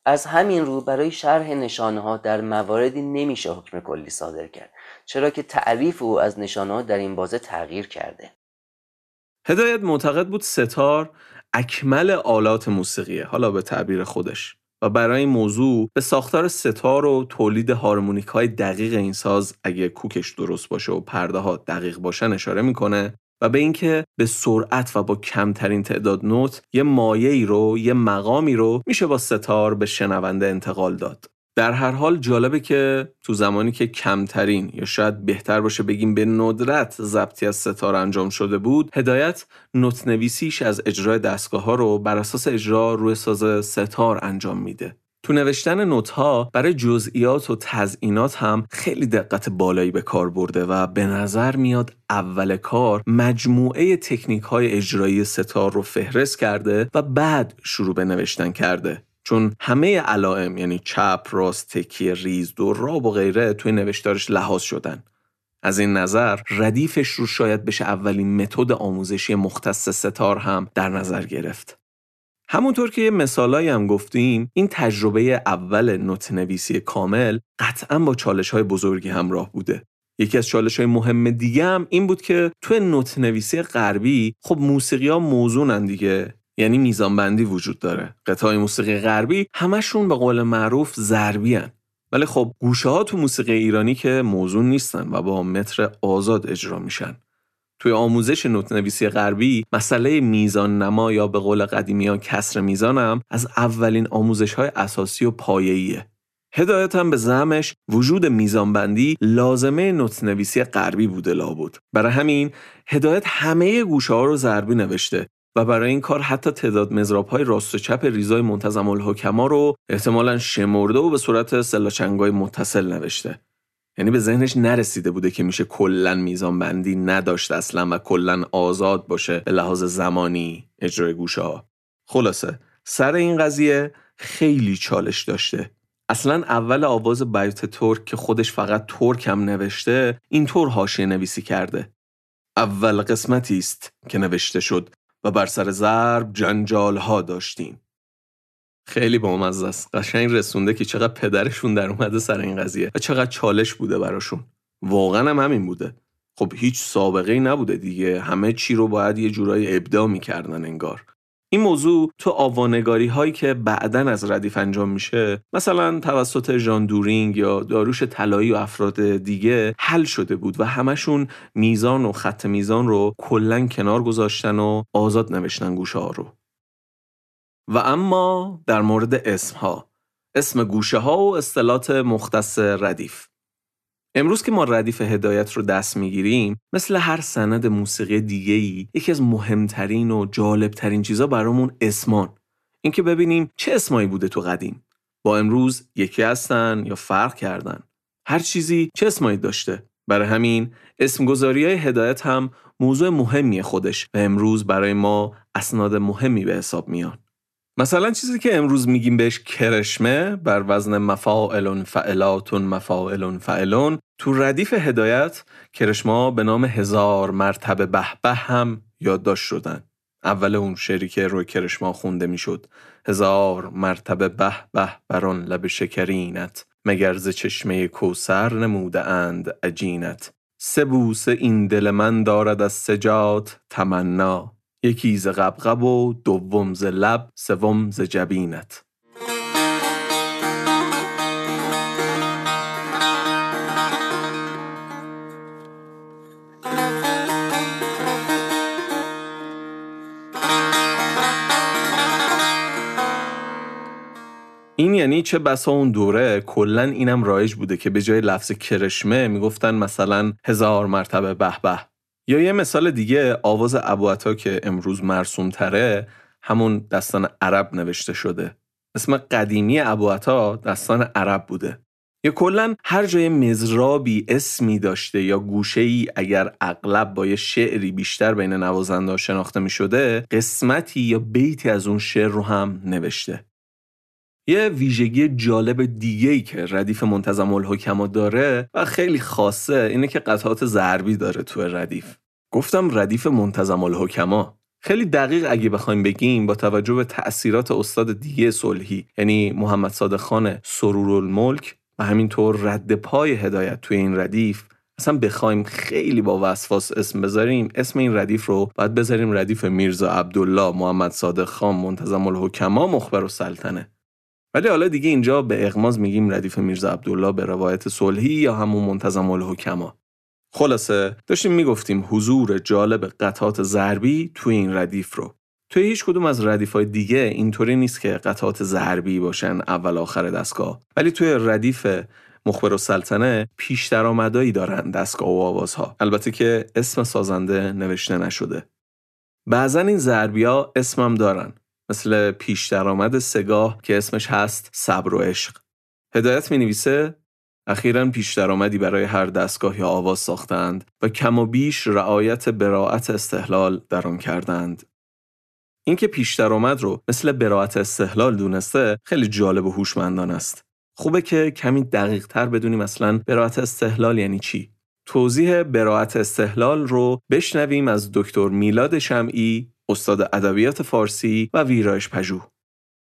از همین رو برای شرح نشانه ها در مواردی نمیشه حکم کلی صادر کرد چرا که تعریف او از نشانه ها در این بازه تغییر کرده.
هدایت معتقد بود ستار اکمل آلات موسیقیه حالا به تعبیر خودش. و برای این موضوع به ساختار ستار و تولید هارمونیک های دقیق این ساز اگه کوکش درست باشه و پرده ها دقیق باشن اشاره می‌کنه و به اینکه به سرعت و با کمترین تعداد نوت یه مایه رو یه مقامی رو میشه با ستار به شنونده انتقال داد. در هر حال جالبه که تو زمانی که کمترین یا شاید بهتر باشه بگیم به ندرت ضبطی از ستار انجام شده بود هدایت نوت نویسیش از اجرای دستگاه ها رو بر اساس اجرا روی ساز ستار انجام میده. تو نوشتن نوت ها برای جزئیات و تزئینات هم خیلی دقت بالایی به کار برده و به نظر میاد اول کار مجموعه تکنیک های اجرایی ستار رو فهرست کرده و بعد شروع به نوشتن کرده. چون همه علائم یعنی چپ، راست، تکیه، ریز، دو راب و غیره توی نوشتارش لحاظ شدن. از این نظر ردیفش رو شاید بشه اولین متد آموزشی مختص ستار هم در نظر گرفت. همونطور که یه مثالایی هم گفتیم این تجربه اول نوت نویسی کامل قطعا با چالش های بزرگی همراه بوده. یکی از چالش های مهم دیگه هم این بود که توی نوت نویسی غربی خب موسیقی ها موزونن دیگه یعنی میزانبندی وجود داره قطعه موسیقی غربی همشون به قول معروف ضربی هن. ولی خب گوشه ها تو موسیقی ایرانی که موضوع نیستن و با متر آزاد اجرا میشن توی آموزش نوت نویسی غربی مسئله میزان نما یا به قول قدیمی ها کسر میزان هم از اولین آموزش های اساسی و پایه‌ایه. هدایت هم به زمش وجود میزانبندی لازمه نوت نویسی غربی بوده لا بود. برای همین هدایت همه گوشه ها رو ضربی نوشته و برای این کار حتی تعداد مزراب های راست و چپ ریزای منتظم الحکما رو احتمالا شمرده و به صورت سلاچنگای متصل نوشته. یعنی به ذهنش نرسیده بوده که میشه کلا میزان بندی نداشت اصلا و کلا آزاد باشه به لحاظ زمانی اجرای گوشه ها. خلاصه سر این قضیه خیلی چالش داشته. اصلا اول آواز بیت ترک که خودش فقط ترک هم نوشته اینطور حاشیه نویسی کرده. اول قسمتی است که نوشته شد. و بر سر ضرب جنجال ها داشتیم. خیلی بامزه است. قشنگ رسونده که چقدر پدرشون در اومده سر این قضیه و چقدر چالش بوده براشون. واقعا هم همین بوده. خب هیچ سابقه ای نبوده دیگه. همه چی رو باید یه جورایی ابداع می‌کردن انگار. این موضوع تو آوانگاری هایی که بعدا از ردیف انجام میشه مثلا توسط ژان دورینگ یا داروش طلایی و افراد دیگه حل شده بود و همشون میزان و خط میزان رو کلا کنار گذاشتن و آزاد نوشتن گوشه ها رو. و اما در مورد اسم ها اسم گوشه ها و اصطلاحات مختص ردیف. امروز که ما ردیف هدایت رو دست می‌گیریم مثل هر سند موسیقی دیگه ای یکی از مهمترین و جالبترین چیزا برامون اسمان. اینکه ببینیم چه اسمایی بوده تو قدیم. با امروز یکی هستن یا فرق کردن. هر چیزی چه اسمایی داشته. برای همین اسمگذاری های هدایت هم موضوع مهمی خودش و امروز برای ما اسناد مهمی به حساب میان مثلا چیزی که امروز میگیم بهش کرشمه بر وزن مفاعلون فعلاتون مفاعلون فعلون تو ردیف هدایت کرشما به نام هزار مرتبه به به هم یادداشت شدن. اول اون شعری که روی کرشما خونده می‌شد. هزار مرتبه به به بران لب شکرینت مگر ز چشمه کوسر نموده اند عجینت. سه بوسه این دل من دارد از سجات تمنا. یکی ز قبقب و دوم ز لب سوم ز جبینت. این یعنی چه بسا اون دوره؟ کلا اینم رایج بوده که به جای لفظ کرشمه می‌گفتن مثلا هزار مرتبه به به. یا یه مثال دیگه آواز ابوعطا که امروز مرسوم تره همون دستان عرب نوشته شده. اسم قدیمی ابوعطا دستان عرب بوده. یا کلا هر جای مزرابی اسمی داشته یا گوشه ای اگر اغلب با یه شعری بیشتر بین نوازنده شناخته می شده قسمتی یا بیتی از اون شعر رو هم نوشته. یه ویژگی جالب دیگه ای که ردیف منتظم الحکما داره و خیلی خاصه اینه که قطعات ضربی داره تو ردیف. گفتم ردیف منتظم الحکما. خیلی دقیق اگه بخوایم بگیم با توجه به تأثیرات استاد دیگه صلحی یعنی محمد صادق خان سرور الملک و همینطور رد پای هدایت توی این ردیف اصلا بخوایم خیلی با وسواس اسم بذاریم اسم این ردیف رو باید بذاریم ردیف میرزا عبدالله محمد صادق خان منتظم الحکما مخبر و سلطنه. ولی حالا دیگه اینجا به اغماز میگیم ردیف میرزا عبدالله به روایت صلحی یا همون منتظم الحکما. خلاصه داشتیم می‌گفتیم حضور جالب قطعات ضربی توی این ردیف رو. توی هیچ کدوم از ردیف های دیگه اینطوری نیست که قطعات ضربی باشن اول آخر دستگاه. ولی توی ردیف مخبر و سلطنه پیش درآمدایی دارن دستگاه و آوازها. البته که اسم سازنده نوشته نشده. بعضا این ضربیا اسمم دارن. مثل پیش درآمد سگاه که اسمش هست صبر و عشق. هدایت می نویسه اخیرا پیش درآمدی برای هر دستگاه یا آواز ساختند و کم و بیش رعایت براعت استحلال در آن کردند. اینکه پیش درآمد رو مثل براعت استحلال دونسته خیلی جالب و هوشمندانه است. خوبه که کمی دقیق تر بدونیم اصلا براعت استحلال یعنی چی. توضیح براعت استحلال رو بشنویم از دکتر میلاد شمعی استاد ادبیات فارسی و ویرایش پژوه.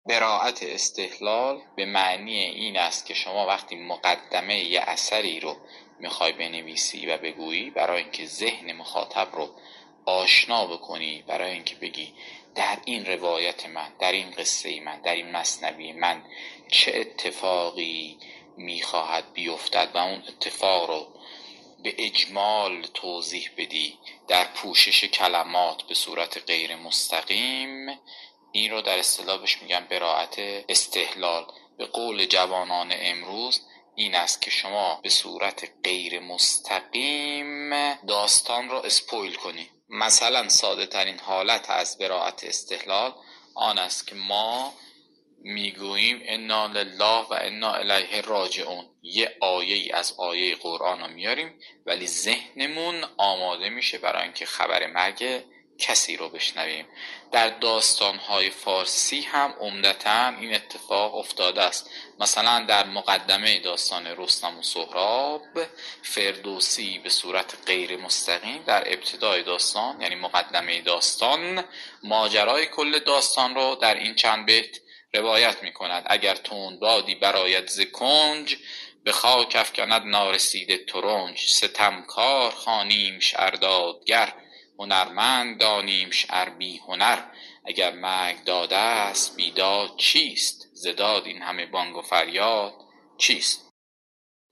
براعت استحلال به معنی این است که شما وقتی مقدمه یه اثری رو می‌خوای بنویسی و بگویی برای اینکه ذهن مخاطب رو آشنا بکنی برای اینکه بگی در این روایت من در این قصه من در این مصنوی من چه اتفاقی می‌خواهد بیفتد و اون اتفاق رو به اجمال توضیح بدی در پوشش کلمات به صورت غیر مستقیم. این رو در اصطلاح بهش میگن براعت استحلال. به قول جوانان امروز این است که شما به صورت غیر مستقیم داستان رو اسپویل کنی. مثلا ساده ترین حالت از براعت استحلال آن است که ما می‌گوییم انا لله و انا الیه راجعون یه آیه ای از آیه قرآن رو میاریم ولی ذهنمون آماده میشه برای اینکه خبر مرگ کسی رو بشنویم. در داستانهای فارسی هم عمدتا این اتفاق افتاده است. مثلا در مقدمه داستان رستم و سهراب فردوسی به صورت غیر مستقیم در ابتدای داستان یعنی مقدمه داستان ماجرای کل داستان رو در این چند بیت روایت می کند اگر تون بادی برایت ز کنج به خاک افکند نارسیده ترنج. ستمکار خانیم شردادگر هنرمند دانیم شعر بی هنر. اگر مرگ داده است بیداد چیست؟ زداد این همه بانگ و فریاد چیست؟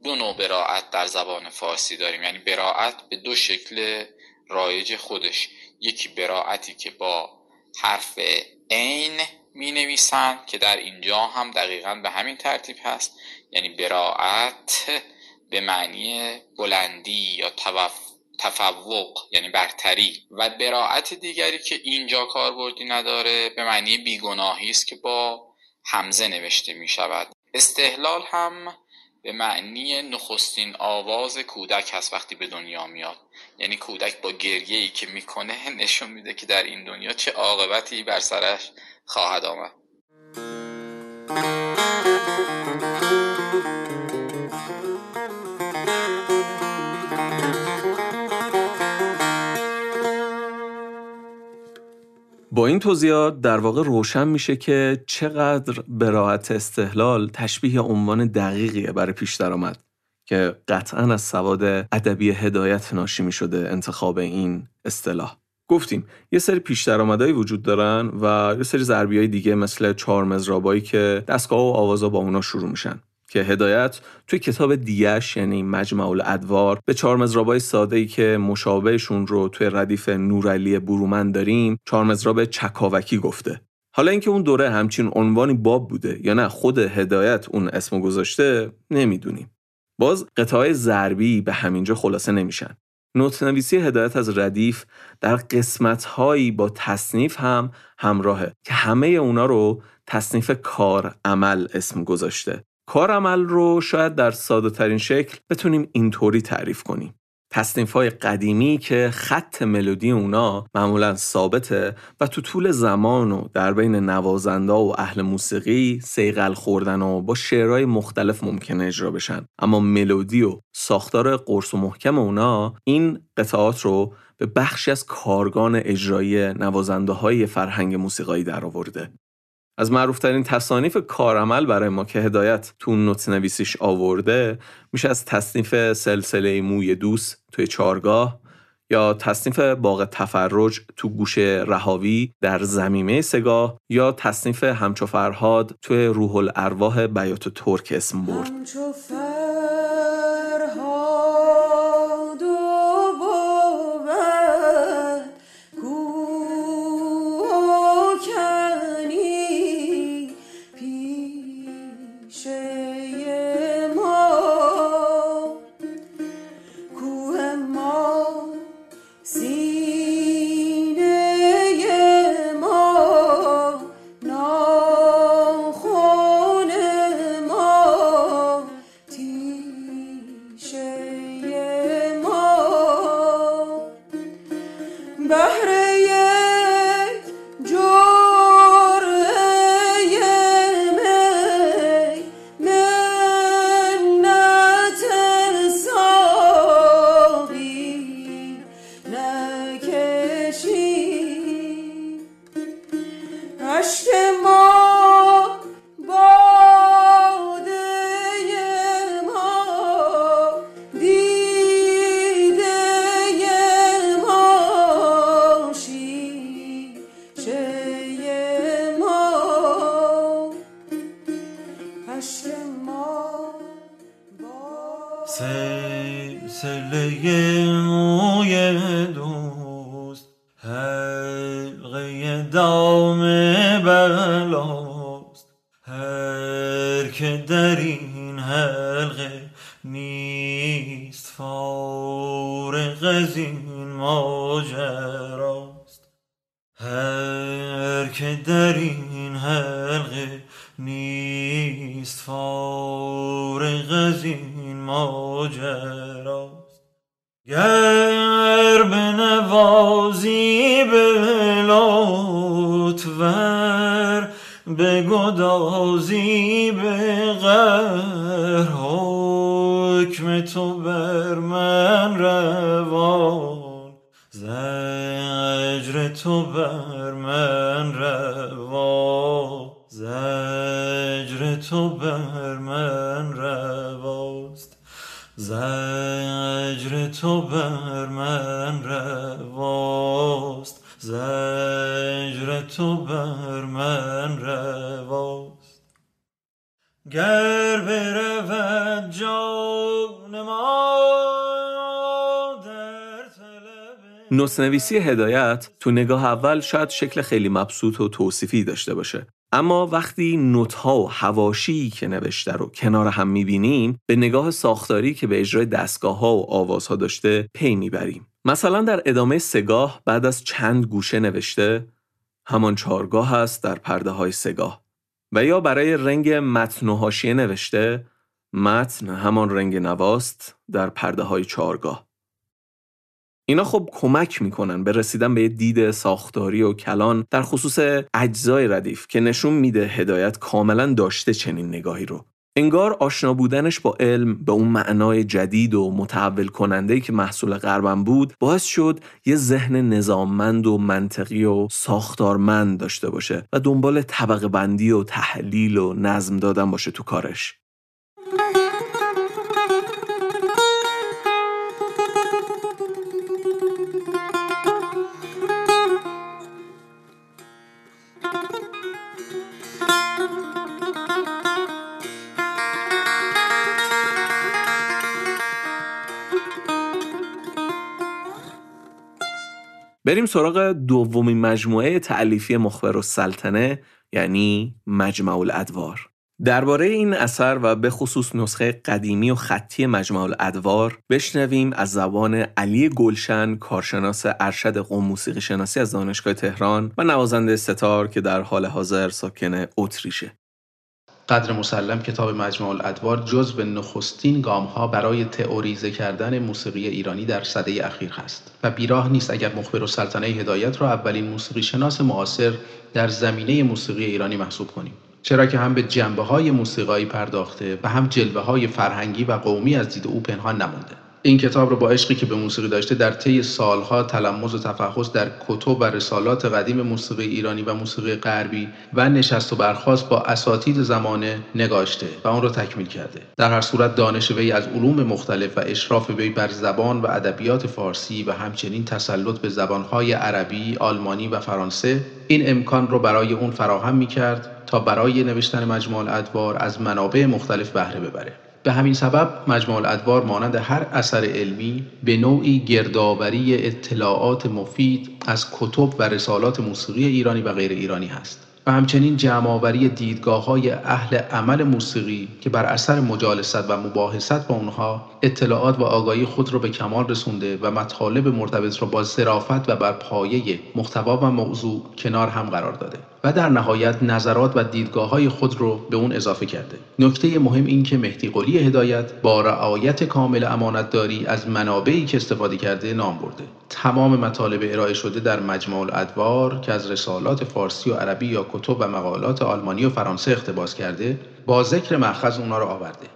دو نوع براعت در زبان فارسی داریم. یعنی براعت به دو شکل رایج خودش. یکی براعتی که با حرف عین می نویسند که در اینجا هم دقیقا به همین ترتیب هست یعنی براعت به معنی بلندی یا تفوق یعنی برتری. و براعت دیگری که اینجا کاربردی نداره به معنی بیگناهی است که با همزه نوشته می شود استحلال هم به معنی نخستین آواز کودک هست وقتی به دنیا میاد. یعنی کودک با گریه ای که می‌کنه نشون میده که در این دنیا چه عاقبتی بر سرش خواهد آمد.
با این توضیحات در واقع روشن میشه که چقدر براعت استحلال تشبیه عنوان دقیقیه برای پیش درآمد که قطعا از سواد ادبی هدایت ناشی می شده انتخاب این اصطلاح. گفتیم یه سری پیش درآمدایی وجود دارن و یه سری ضربی دیگه مثل چهار مزرابایی که دستگاه و آوازا با اونا شروع میشن که هدایت توی کتاب دیش یعنی مجمع الادوار به چهار مزرابای ساده ای که مشابهشون رو توی ردیف نورعلی برومن داریم چهار مزراب چکاوکی گفته. حالا اینکه اون دوره همچین عنوانی باب بوده یا نه خود هدایت اون اسمو گذاشته نمی‌دونیم. باز قطعه ضربی به همینجا خلاصه نمیشن. نوت نویسی هدایت از ردیف در قسمت هایی با تصنیف هم همراهه که همه اونا رو تصنیف کار عمل اسم گذاشته. کار عمل رو شاید در ساده ترین شکل بتونیم اینطوری تعریف کنیم. تصنیف های قدیمی که خط ملودی اونا معمولا ثابته و تو طول زمان و در بین نوازنده و اهل موسیقی سیغل خوردن و با شعرهای مختلف ممکنه اجرا بشن اما ملودی و ساختار قرص و محکم اونا این قطعات رو به بخشی از کارگان اجرایی نوازنده های فرهنگ موسیقایی درآورده. از معروفترین تصانیف کارعمل برای ما که هدایت تو نوت نویسیش آورده میشه از تصنیف سلسله موی دوست توی چارگاه یا تصنیف باغ تفرج تو گوش رهاوی در زمیمه سگاه یا تصنیف همچو فرهاد توی روح الارواح بیات ترک اسم برد.
نیست فارغ از این ماجراست. گر نوازی به لطفر به گدازی به غر حکم تو بر من روان زجر تو بر بر من رواست. زجر تو بر من رواست. زجر تو بر من رواست. گر بره
نوتنویسی هدایت تو نگاه اول شاید شکل خیلی مبسوط و توصیفی داشته باشه. اما وقتی نوتها و هواشی که نوشته رو کنار هم می‌بینیم به نگاه ساختاری که به اجرای دستگاه ها و آوازها داشته پی می‌بریم. مثلا در ادامه سگاه بعد از چند گوشه نوشته همان چارگاه هست در پرده های سگاه و یا برای رنگ متن و حاشیه نوشته متن همان رنگ نواست در پرده های چارگاه اینا خب کمک می‌کنن به رسیدن به دید ساختاری و کلان در خصوص اجزای ردیف که نشون میده هدایت کاملا داشته چنین نگاهی رو. انگار آشنا بودنش با علم به اون معنای جدید و متحول کننده که محصول غربم بود باعث شد یه ذهن نظاممند و منطقی و ساختارمند داشته باشه و دنبال طبقه بندی و تحلیل و نظم دادن باشه تو کارش. بریم سراغ دومین مجموعه تعلیفی مخبر و سلطنه یعنی مجمع الادوار. درباره این اثر و به خصوص نسخه قدیمی و خطی مجمع الادوار بشنویم از زبان علی گلشن کارشناس ارشد قوم موسیقی شناسی از دانشگاه تهران و نوازنده ستار که در حال حاضر ساکن اتریشه.
قدر مسلم کتاب مجموع الادوار جز به نخستین گام ها برای تئوریزه کردن موسیقی ایرانی در صده اخیر هست و بیراه نیست اگر مخبر و سلطنه هدایت را اولین موسیقی شناس معاصر در زمینه موسیقی ایرانی محسوب کنیم. چرا که هم به جنبه های موسیقایی پرداخته و هم جلوه های فرهنگی و قومی از دید او پنهان نمونده. این کتاب رو با عشقی که به موسیقی داشته در طی سالها تلمز و تفحص در کتب و رسالات قدیم موسیقی ایرانی و موسیقی غربی و نشست و برخواست با اساتید زمانه نگاشته و آن را تکمیل کرده. در هر صورت دانش وی از علوم مختلف و اشراف وی بر زبان و ادبیات فارسی و همچنین تسلط به زبانهای عربی، آلمانی و فرانسه این امکان را برای اون فراهم می کرد تا برای نوشتن مجموع ادوار از منابع مختلف بهره ببره. به همین سبب مجموع الادوار مانند هر اثر علمی به نوعی گردآوری اطلاعات مفید از کتب و رسالات موسیقی ایرانی و غیر ایرانی است و همچنین جمعآوری دیدگاه های اهل عمل موسیقی که بر اثر مجالست و مباحثت با اونها اطلاعات و آگاهی خود را به کمال رسونده و مطالب مرتبط را با ظرافت و بر پایه محتوا و موضوع کنار هم قرار داده. و در نهایت نظرات و دیدگاه های خود رو به اون اضافه کرده. نکته مهم این که مهدی قلی هدایت با رعایت کامل امانتداری از منابعی که استفاده کرده نام برده. تمام مطالب ارائه شده در مجموع الادوار که از رسالات فارسی و عربی یا کتب و مقالات آلمانی و فرانسه اقتباس کرده با ذکر مأخذ اونا را آورده.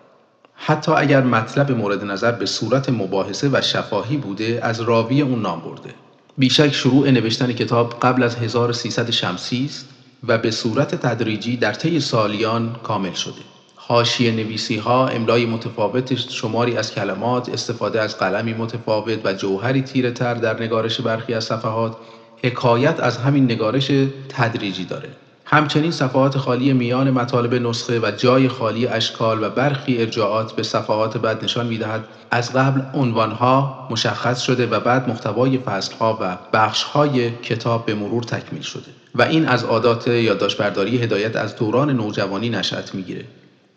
حتی اگر مطلب مورد نظر به صورت مباحثه و شفاهی بوده از راوی اون نام برده. بیشک شروع نوشتن کتاب قبل از 1300 شمسی است. و به صورت تدریجی در طی سالیان کامل شده. حاشیه نویسی ها املای متفاوت شماری از کلمات استفاده از قلمی متفاوت و جوهری تیره تر در نگارش برخی از صفحات حکایت از همین نگارش تدریجی داره. همچنین صفحات خالی میان مطالب نسخه و جای خالی اشکال و برخی ارجاعات به صفحات بعد نشان می‌دهد. از قبل عنوانها مشخص شده و بعد محتوای فصلها و بخشهای کتاب به مرور تکمیل شده. و این از عادات یادداشتبرداری هدایت از دوران نوجوانی نشأت می‌گیره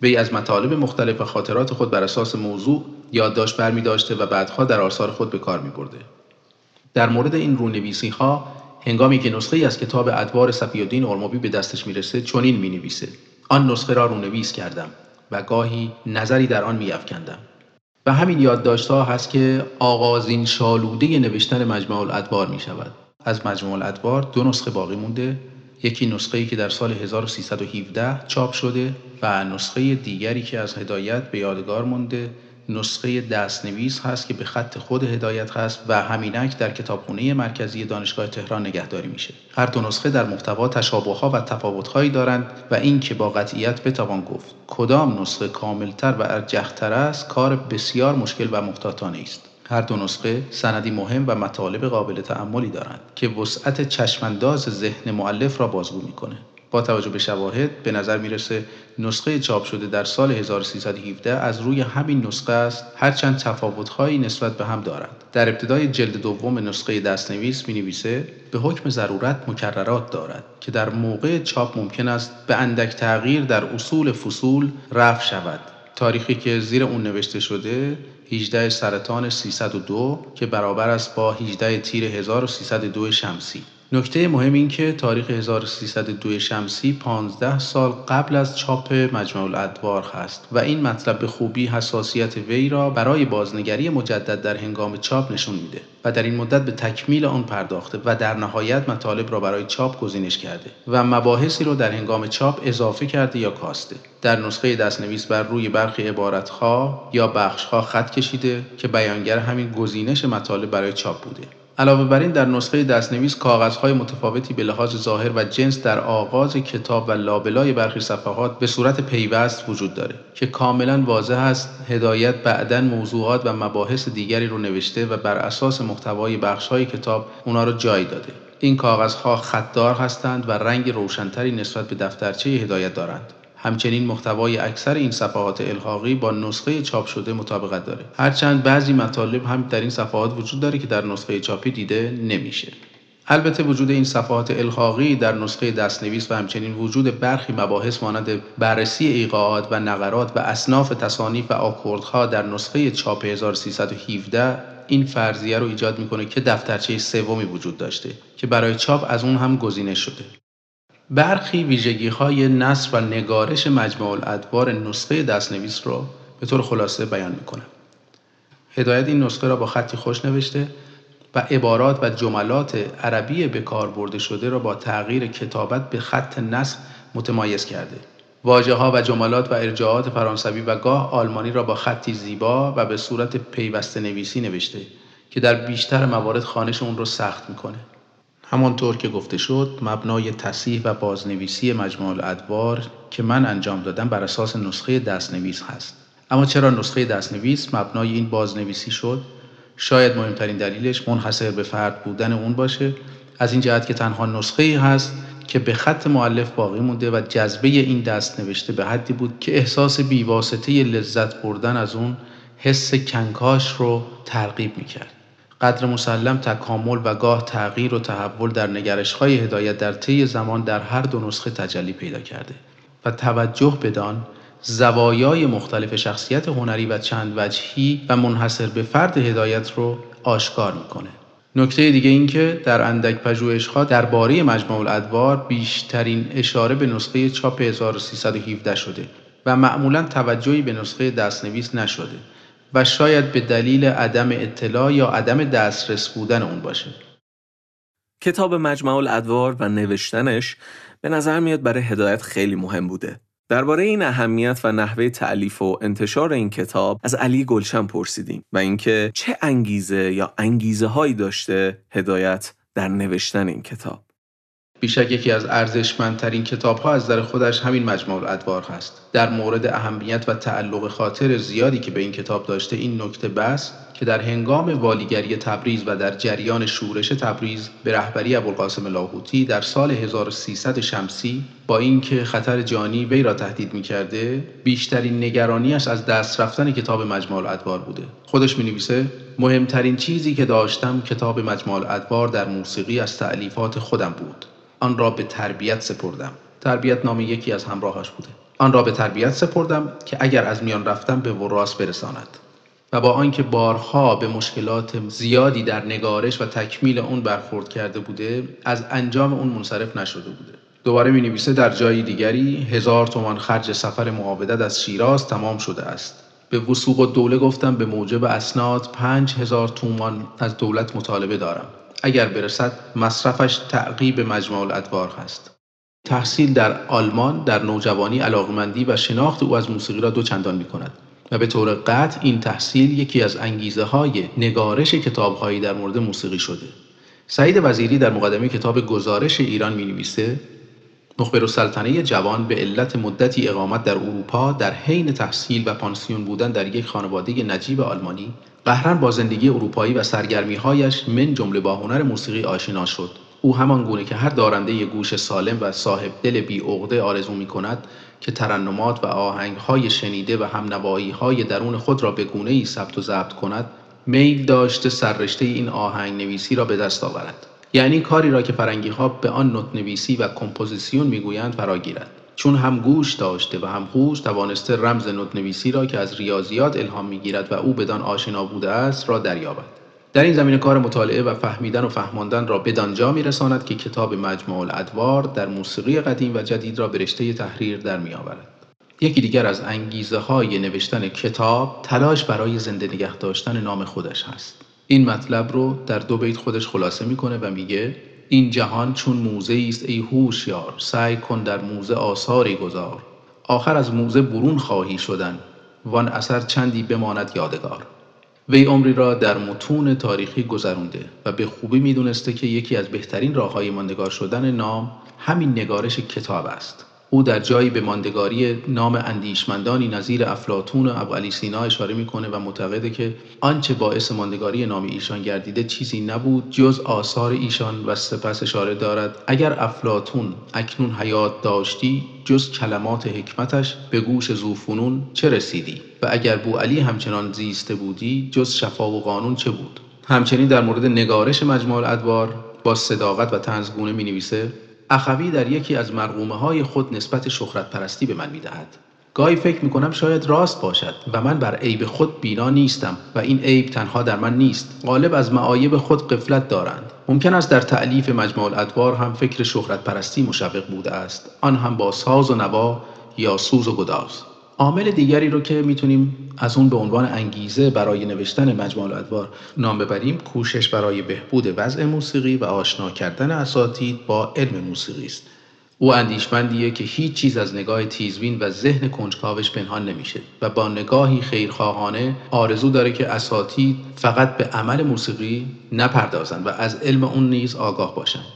وی از مطالب مختلف خاطرات خود بر اساس موضوع یادداشت برمی داشته و بعدها در آثار خود به کار می. در مورد این رونویسی ها هنگامی که نسخه ای از کتاب ادوار صفی الدین ارموبی به دستش می‌رسه چنین می نویسه آن نسخه را رونویس کردم و گاهی نظری در آن می افکندم. و همین یادداشت ها هست که آغازین شالوده نوشتن مجموع الادوار می شود. از مجموع الادوار دو نسخه باقی مونده. یکی نسخه ای که در سال 1317 چاپ شده و نسخه دیگری که از هدایت به یادگار مونده. نسخه دستنویس هست که به خط خود هدایت هست و همینک در کتابخونه مرکزی دانشگاه تهران نگهداری میشه. هر دو نسخه در محتوا تشابهها و تفاوتهایی دارند و این که با قطعیت بتوان گفت. کدام نسخه کاملتر و ارجحتر است کار بسیار مشکل و محتاطانه است. هر دو نسخه سندی مهم و مطالب قابل تعملی دارند که وسعت چشمانداز ذهن معلف را بازگو می‌کنه. با توجه به شواهد به نظر می‌رسه نسخه چاپ شده در سال 1317 از روی همین نسخه است. هرچند تفاوتهایی نسبت به هم دارند در ابتدای جلد دوم نسخه دستنویس می نویسه به حکم ضرورت مکررات دارد که در موقع چاپ ممکن است به اندک تغییر در اصول فصول رفع شود. تاریخی که زیر اون نوشته شده 18 سرطان 302 که برابر است با 18 تیر 1302 شمسی. نکته مهم این که تاریخ 1302 شمسی 15 سال قبل از چاپ مجموع الادوار هست و این مطلب به خوبی حساسیت وی را برای بازنگری مجدد در هنگام چاپ نشون میده و در این مدت به تکمیل آن پرداخته و در نهایت مطالب را برای چاپ گزینش کرده و مباحثی را در هنگام چاپ اضافه کرده یا کاسته. در نسخه دستنویس بر روی برخی عبارتها یا بخشها خط کشیده که بیانگر همین گزینش مطالب برای چاپ بوده. علاوه بر این در نسخه دستنویس کاغذهای متفاوتی به لحاظ ظاهر و جنس در آغاز کتاب و لابلای برخی صفحات به صورت پیوست وجود داره که کاملا واضح است. هدایت بعدا موضوعات و مباحث دیگری رو نوشته و بر اساس محتوای بخشهای کتاب اونا رو جای داده. این کاغذها خطدار هستند و رنگ روشنتری نسبت به دفترچه هدایت دارند. همچنین محتوای اکثر این صفحات الحاقی با نسخه چاپ شده مطابقت داره. هرچند بعضی مطالب هم در این صفحات وجود داره که در نسخه چاپی دیده نمیشه. البته وجود این صفحات الحاقی در نسخه دستنویس و همچنین وجود برخی مباحث مانند بررسی ایقاعات و نقرات و اصناف تصانیف و آکوردها در نسخه چاپ 1317 این فرضیه رو ایجاد می‌کنه که دفترچه سومی وجود داشته که برای چاپ از اون هم گزینش شده. برخی ویژگی های نصر و نگارش مجموع الادوار نسخه دستنویس رو به طور خلاصه بیان می‌کنم. هدایت این نسخه را با خطی خوش نوشته و عبارات و جملات عربی به کار برده شده را با تغییر کتابت به خط نصر متمایز کرده. واجه ها و جملات و ارجاعات فرانسوی و گاه آلمانی را با خطی زیبا و به صورت پیوسته نویسی نوشته که در بیشتر موارد خانش اون رو سخت می‌کنه. همانطور که گفته شد مبنای تصیح و بازنویسی مجموع الادوار که من انجام دادم بر اساس نسخه دستنویس هست. اما چرا نسخه دستنویس مبنای این بازنویسی شد؟ شاید مهمترین دلیلش منحصر به فرد بودن اون باشه. از این جهت که تنها نسخه ای هست که به خط معلف باقی مونده و جذبه این دست نوشته به حدی بود که احساس بیواسطه لذت بردن از اون حس کنکاش رو ترغیب می‌کرد. قدر مسلم تکامل و گاه تغییر و تحول در نگرش های هدایت در طی زمان در هر دو نسخه تجلی پیدا کرده و توجه بدان زوایای مختلف شخصیت هنری و چند وجهی و منحصر به فرد هدایت رو آشکار می‌کنه. نکته دیگه این که در اندک پژوهش‌ها درباره مجموع الادوار بیشترین اشاره به نسخه چاپ 1317 شده و معمولا توجهی به نسخه دستنویس نشده. و شاید به دلیل عدم اطلاع یا عدم دسترس بودن اون باشه.
کتاب مجمع الادوار و نوشتنش به نظر میاد برای هدایت خیلی مهم بوده. درباره این اهمیت و نحوه تعلیف و انتشار این کتاب از علی گلشن پرسیدیم و اینکه چه انگیزه یا انگیزه هایی داشته هدایت در نوشتن این کتاب.
بیشک یکی از ارزشمندترین ها از در خودش همین مجموع الادوار هست. در مورد اهمیت و تعلق خاطر زیادی که به این کتاب داشته این نکته بس که در هنگام والیگری تبریز و در جریان شورش تبریز به رهبری ابوالقاسم لاهوتی در سال 1300 شمسی با اینکه خطر جانی وی را تهدید می کرده بیشترین نگرانیش از دست رفتن کتاب مجموع الادوار بوده. خودش می نویسه مهمترین چیزی که داشتم کتاب مجموع الادوار در موسیقی از تعلیفات خودم بود. آن را به تربیت سپردم. تربیت نام یکی از همراهاش بوده. آن را به تربیت سپردم که اگر از میان رفتم به وراس برساند. و با آنکه بارها به مشکلات زیادی در نگارش و تکمیل اون برخورد کرده بوده از انجام اون منصرف نشده بوده. دوباره می نویسه در جای دیگری هزار تومان خرج سفر معاودت از شیراز تمام شده است. به وسوق و گفتم به موجب اسناد پنج هزار تومان از دولت مطالبه دارم. اگر برسد مصرفش تعقیب مجموع الادوار هست. تحصیل در آلمان در نوجوانی علاقمندی و شناخت او از موسیقی را دو چندان می کند و به طور قطع این تحصیل یکی از انگیزه های نگارش کتاب هایی در مورد موسیقی شده. سعید وزیری در مقدمه کتاب گزارش ایران می نویسه مخبر السلطنه جوان به علت مدتی اقامت در اروپا در حین تحصیل و پانسیون بودن در یک خانواده نجیب آلمانی قهراً با زندگی اروپایی و سرگرمیهایش من جمله با هنر موسیقی آشنا شد. او همان گونه که هر دارنده گوش سالم و صاحب دل بی عقده آرزو می کند که ترنمات و آهنگ های شنیده و همنوایی های درون خود را به گونه ای ثبت و ضبط کند میل داشته سررشته این آهنگ نویسی را به دست آورد. یعنی کاری را که فرنگی ها به آن نوت نویسی و کمپوزیسیون می‌گویند فراگیرد. چون هم گوش داشته و هم هوش توانسته رمز نوت نویسی را که از ریاضیات الهام می‌گیرد و او بدان آشنا بوده است را دریابد. در این زمینه کار مطالعه و فهمیدن و فهماندن را بدانجا میرساند که کتاب مجموع الادوار در موسیقی قدیم و جدید را به رشته تحریر در میآورد. یکی دیگر از انگیزه های نوشتن کتاب تلاش برای زنده نگه داشتن نام خودش هست. این مطلب رو در دو بیت خودش خلاصه می‌کنه و میگه این جهان چون موزه است ای هوشیار سعی کن در موزه آثاری گذار. آخر از موزه برون خواهی شدن وان اثر چندی بماند یادگار. وی عمری را در متون تاریخی گذرونده و به خوبی می‌دونسته که یکی از بهترین راههای ماندگار شدن نام همین نگارش کتاب است. او در جایی به ماندگاری نام اندیشمندانی نظیر افلاتون و ابوعلی سینا اشاره می‌کنه و معتقده که آنچه باعث ماندگاری نام ایشان گردیده چیزی نبود جز آثار ایشان و سپس اشاره دارد. اگر افلاتون اکنون حیات داشتی جز کلمات حکمتش به گوش زوفنون چه رسیدی؟ و اگر بو علی همچنان زیسته بودی جز شفا و قانون چه بود؟ همچنین در مورد نگارش مجموع ادوار با صداقت و تنزگونه می نویسه اخوی در یکی از مرغومه های خود نسبت شهرت پرستی به من می‌دهد. گاهی فکر می کنم شاید راست باشد و من بر عیب خود بینا نیستم و این عیب تنها در من نیست. غالب از معایب خود قفلت دارند. ممکن است در تعلیف مجموع الادوار هم فکر شهرت پرستی مشوق بوده است. آن هم با ساز و نوا یا سوز و گداز. عامل دیگری رو که می‌تونیم از اون به عنوان انگیزه برای نوشتن مجموع الادوار نام ببریم کوشش برای بهبود وضع موسیقی و آشنا کردن اساتید با علم موسیقی است. او اندیشمندیه که هیچ چیز از نگاه تیزبین و ذهن کنجکاوش پنهان نمیشه و با نگاهی خیرخواهانه آرزو داره که اساتید فقط به عمل موسیقی نپردازند و از علم اون نیز آگاه باشند.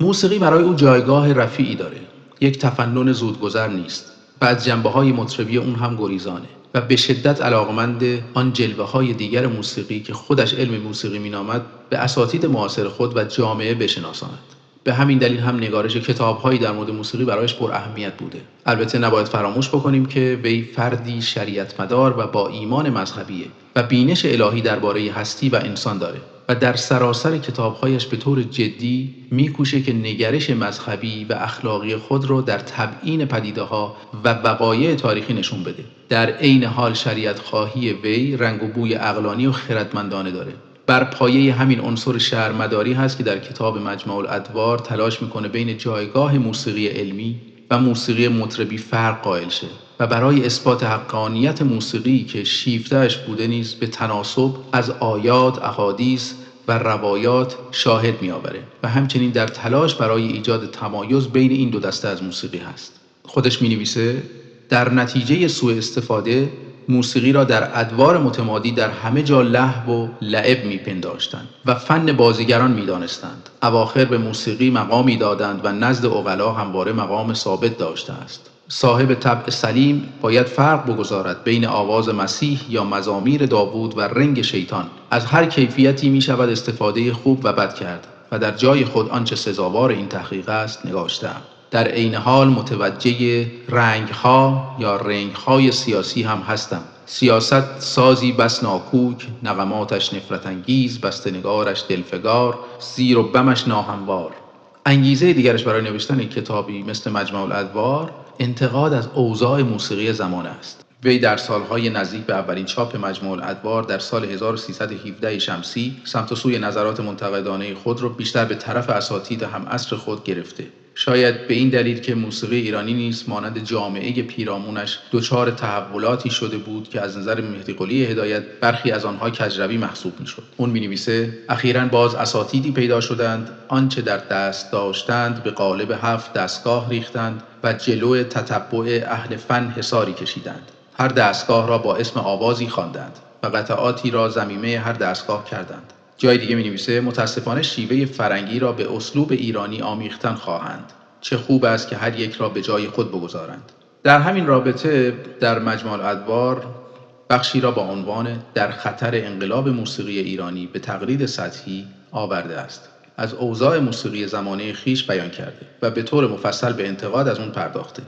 موسیقی برای او جایگاه رفیعی داره. یک تفنن زودگذر نیست. و از جنبه های مطربی اون هم گریزانه و به شدت علاقمند آن جلوه های دیگر موسیقی که خودش علم موسیقی مینامد به اساتید معاصر خود و جامعه بشناساند. به همین دلیل هم نگارش کتابهایی در مورد موسیقی برایش پر اهمیت بوده. البته نباید فراموش بکنیم که وی فردی شریعت مدار و با ایمان مذهبیه و بینش الهی درباره هستی و انسان داره. و در سراسر کتابهایش به طور جدی میکوشه که نگرش مذهبی و اخلاقی خود را در تبعین پدیده ها و وقایع تاریخی نشون بده. در عین حال شریعت خواهی وی رنگ و بوی اقلانی و خردمندانه داره. بر پایه همین عنصر شهرمداری هست که در کتاب مجموع الادوار تلاش می‌کنه بین جایگاه موسیقی علمی و موسیقی مطربی فرق قائل شه. و برای اثبات حقانیت موسیقی که شیفتهش بوده نیز به تناسب از آیات، احادیث و روایات شاهد میآوره و همچنین در تلاش برای ایجاد تمایز بین این دو دسته از موسیقی هست. خودش می نویسه در نتیجه سوء استفاده موسیقی را در ادوار متمادی در همه جا لحو و لعب میپنداشتند و فن بازیگران می‌دانستند. اواخر به موسیقی مقامی دادند و نزد اغلا همواره مقام ثابت داشته است. صاحب طبع سلیم باید فرق بگذارد بین آواز مسیح یا مزامیر داوود و رنگ شیطان. از هر کیفیتی می شود استفاده خوب و بد کرد و در جای خود آنچه سزاوار این تحقیق است نگاشتم در عین حال متوجه رنگ ها یا رنگ های سیاسی هم هستم. سیاست سازی بس ناکوک نغماتش نفرت انگیز بستنگارش دلفگار زیر و بمش ناهموار. انگیزه دیگرش برای نوشتن کتابی مثل مجموع الادوار انتقاد از اوضاع موسیقی زمان است. وی در سالهای نزدیک به اولین چاپ مجموع الادوار در سال 1317 شمسی سمت و سوی نظرات منتقدانه خود را بیشتر به طرف اساتید هم اصر خود گرفته. شاید به این دلیل که موسیقی ایرانی نیست مانند جامعه پیرامونش دچار تحولاتی شده بود که از نظر مهدی هدایت برخی از آنها کجروی محسوب می‌شد. اون می نویسه اخیرا باز اساتیدی پیدا شدند آنچه در دست داشتند به قالب هفت دستگاه ریختند و جلو تتبع اهل فن حساری کشیدند. هر دستگاه را با اسم آوازی خواندند و قطعاتی را زمیمه هر دستگاه کردند. جای دیگه می نویسه متاسفانه شیوه فرنگی را به اسلوب ایرانی آمیختن خواهند. چه خوب است که هر یک را به جای خود بگذارند. در همین رابطه در مجموع ادوار بخشی را با عنوان در خطر انقلاب موسیقی ایرانی به تقلید سطحی آورده است. از اوضاع موسیقی زمانه خیش بیان کرده و به طور مفصل به انتقاد از اون پرداخته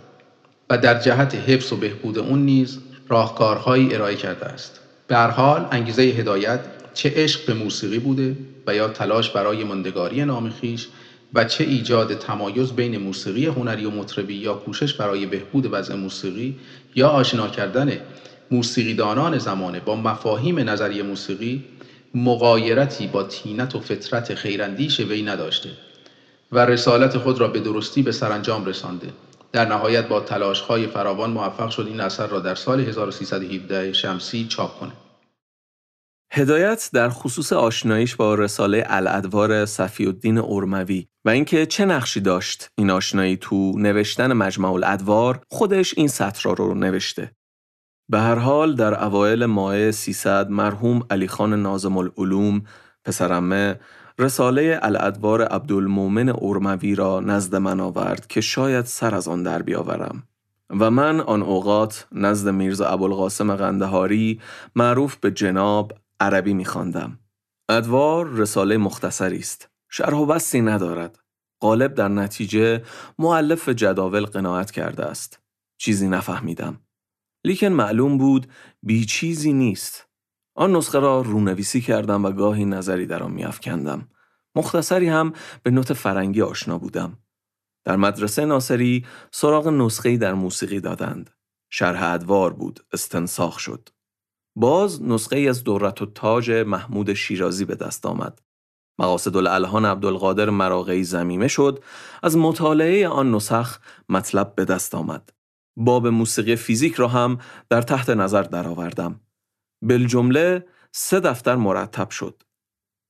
و در جهت حفظ و بهبود اون نیز راهکارهایی ارائه کرده است. به هر حال انگیزه هدایت چه عشق به موسیقی بوده و یا تلاش برای مندگاری نام خیش و چه ایجاد تمایز بین موسیقی هنری و مطربی یا کوشش برای بهبود وضع موسیقی یا آشنا کردن موسیقیدانان زمانه با مفاهیم نظری موسیقی مقایرتی با تینت و فطرت خیراندیش وی نداشته و رسالت خود را به درستی به سرانجام رسانده در نهایت با تلاشهای فراوان موفق شد این اثر را در سال 1317 شمسی چاپ کنه
هدایت در خصوص آشناییش با رساله الادوار صفی الدین ارموی و اینکه چه نقشی داشت این آشنایی تو نوشتن مجمع الادوار خودش این سطر رو نوشته. به هر حال در اوایل ماه 300 مرحوم علی خان نازم العلوم پسرمه رساله الادوار عبدالمومن ارموی را نزد من آورد که شاید سر از آن در بیاورم. و من آن اوقات نزد میرزا ابوالقاسم قندهاری معروف به جناب عربی میخواندم. ادوار رساله مختصری است. شرح و بستی ندارد. غالب در نتیجه معلف جداول قناعت کرده است. چیزی نفهمیدم. لیکن معلوم بود بی چیزی نیست. آن نسخه را رونویسی کردم و گاهی نظری در آن میافکندم. مختصری هم به نوت فرنگی آشنا بودم. در مدرسه ناصری سراغ نسخه‌ای در موسیقی دادند. شرح ادوار بود، استنساخ شد. باز نسخه ای از دورت و تاج محمود شیرازی به دست آمد. مقاصد الالهان عبدالقادر مراغی زمیمه شد از مطالعه آن نسخ مطلب به دست آمد. باب موسیقی فیزیک را هم در تحت نظر درآوردم. بالجمله سه دفتر مرتب شد.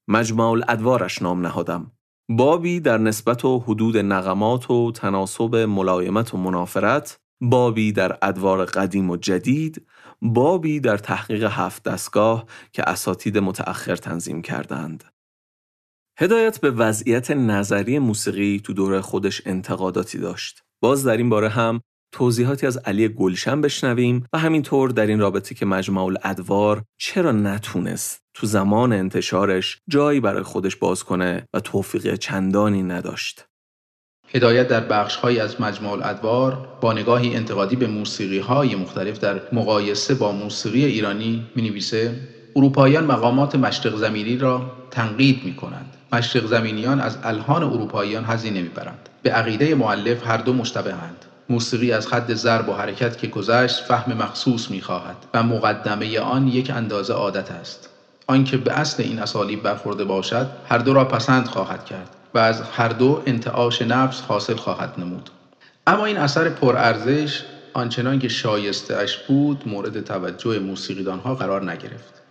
مجمع الادوارش نام نهادم. بابی در نسبت و حدود نغمات و تناسب ملایمت و منافرت بابی در ادوار قدیم و جدید بابی در تحقیق هفت دستگاه که اساتید متأخر تنظیم کردند. هدایت به وضعیت نظری موسیقی تو دوره خودش انتقاداتی داشت. باز در این باره هم توضیحاتی از علی گلشن بشنویم و همینطور در این رابطه که مجمع الادوار چرا نتونست تو زمان انتشارش جایی برای خودش باز کنه و توفیق چندانی نداشت.
هدایت در بخشهایی از مجموع الادوار با نگاهی انتقادی به موسیقی های مختلف در مقایسه با موسیقی ایرانی می نویسه اروپاییان مقامات مشرق زمینی را تنقید می کنند. مشرق زمینیان از الهان اروپاییان حزی نمی برند. به عقیده معلف هر دو مشتبهند. موسیقی از حد ضرب و حرکت که گذشت فهم مخصوص می خواهد و مقدمه آن یک اندازه عادت است. آنکه به اصل این اسالیب برخورده باشد هر دو را پسند خواهد کرد و از هر دو انتعاش نفس حاصل خواهد نمود. اما این اثر پرارزش آنچنان که شایسته اش بود مورد توجه موسیقیدان ها قرار نگرفت.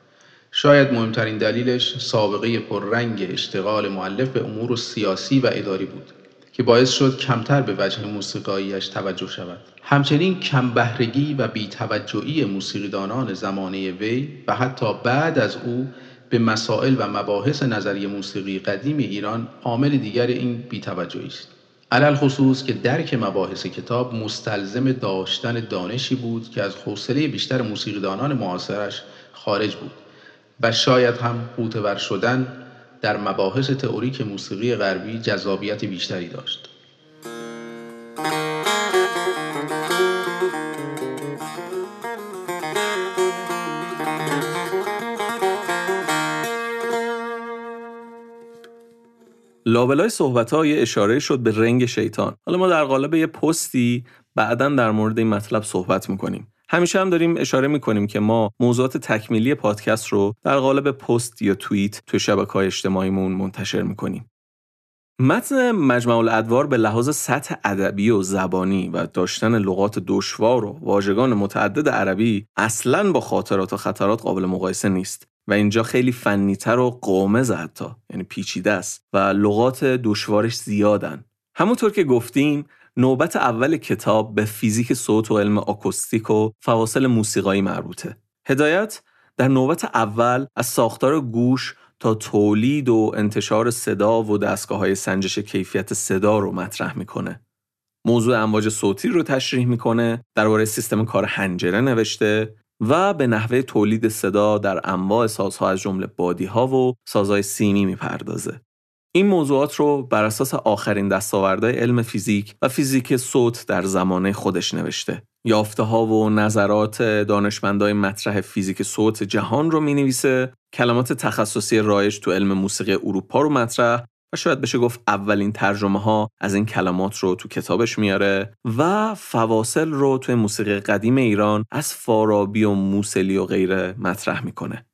شاید مهمترین دلیلش سابقه پررنگ اشتغال معلف به امور سیاسی و اداری بود. که باعث شد کمتر به وجه موسیقاییش توجه شود. همچنین کمبهرگی و بیتوجهی موسیقیدانان زمانه وی و حتی بعد از او به مسائل و مباحث نظری موسیقی قدیم ایران عامل دیگر این بیتوجهی است. علل خصوص که درک مباحث کتاب مستلزم داشتن دانشی بود که از حوصله بیشتر موسیقیدانان معاصرش خارج بود و شاید هم قوتور شدن در مباحث تئوریک موسیقی غربی جذابیت بیشتری داشت.
لابلای صحبت های اشاره شد به رنگ شیطان. حالا ما در قالب یه پستی بعدا در مورد این مطلب صحبت می‌کنیم. همیشه هم داریم اشاره می‌کنیم که ما موضوعات تکمیلی پادکست رو در قالب پست یا توییت تو شبکه های اجتماعیمون منتشر می‌کنیم. متن مجمع الادوار به لحاظ سطح ادبی و زبانی و داشتن لغات دشوار و واژگان متعدد عربی اصلا با خاطرات و خطرات قابل مقایسه نیست و اینجا خیلی فنیتر و قامز حتی یعنی پیچیده است و لغات دشوارش زیادن. همونطور که گفتیم نوبت اول کتاب به فیزیک صوت و علم آکوستیک و فواصل موسیقایی مربوطه هدایت در نوبت اول از ساختار گوش تا تولید و انتشار صدا و دستگاه های سنجش کیفیت صدا رو مطرح می‌کنه. موضوع امواج صوتی رو تشریح می‌کنه، درباره سیستم کار حنجره نوشته و به نحوه تولید صدا در انواع سازها از جمله بادی ها و سازهای سیمی می‌پردازه. این موضوعات رو بر اساس آخرین دستاوردهای علم فیزیک و فیزیک صوت در زمانه خودش نوشته. یافته ها و نظرات دانشمندای مطرح فیزیک صوت جهان رو می نویسه کلمات تخصصی رایج تو علم موسیقی اروپا رو مطرح و شاید بشه گفت اولین ترجمه ها از این کلمات رو تو کتابش میاره و فواصل رو توی موسیقی قدیم ایران از فارابی و موسلی و غیره مطرح می‌کنه.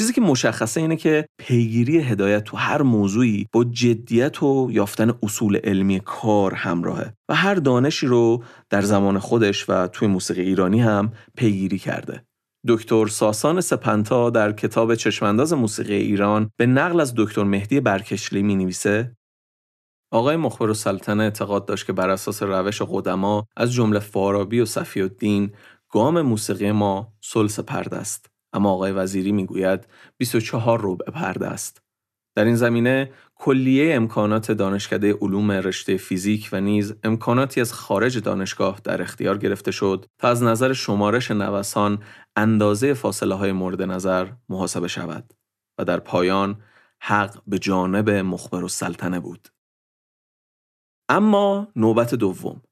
چیزی که مشخصه اینه که پیگیری هدایت تو هر موضوعی با جدیت و یافتن اصول علمی کار همراهه و هر دانشی رو در زمان خودش و توی موسیقی ایرانی هم پیگیری کرده. دکتر ساسان سپنتا در کتاب چشمانداز موسیقی ایران به نقل از دکتر مهدی برکشلی می نویسه آقای مخبر سلطنه اعتقاد داشت که بر اساس روش قدما از جمله فارابی و صفی الدین گام موسیقی ما سلس پرده است اما آقای وزیری می‌گوید 24 ربع پرده است در این زمینه کلیه امکانات دانشکده علوم رشته فیزیک و نیز امکاناتی از خارج دانشگاه در اختیار گرفته شد تا از نظر شمارش نوسان اندازه فاصله های مورد نظر محاسبه شود و در پایان حق به جانب مخبر و سلطنه بود. اما نوبت دوم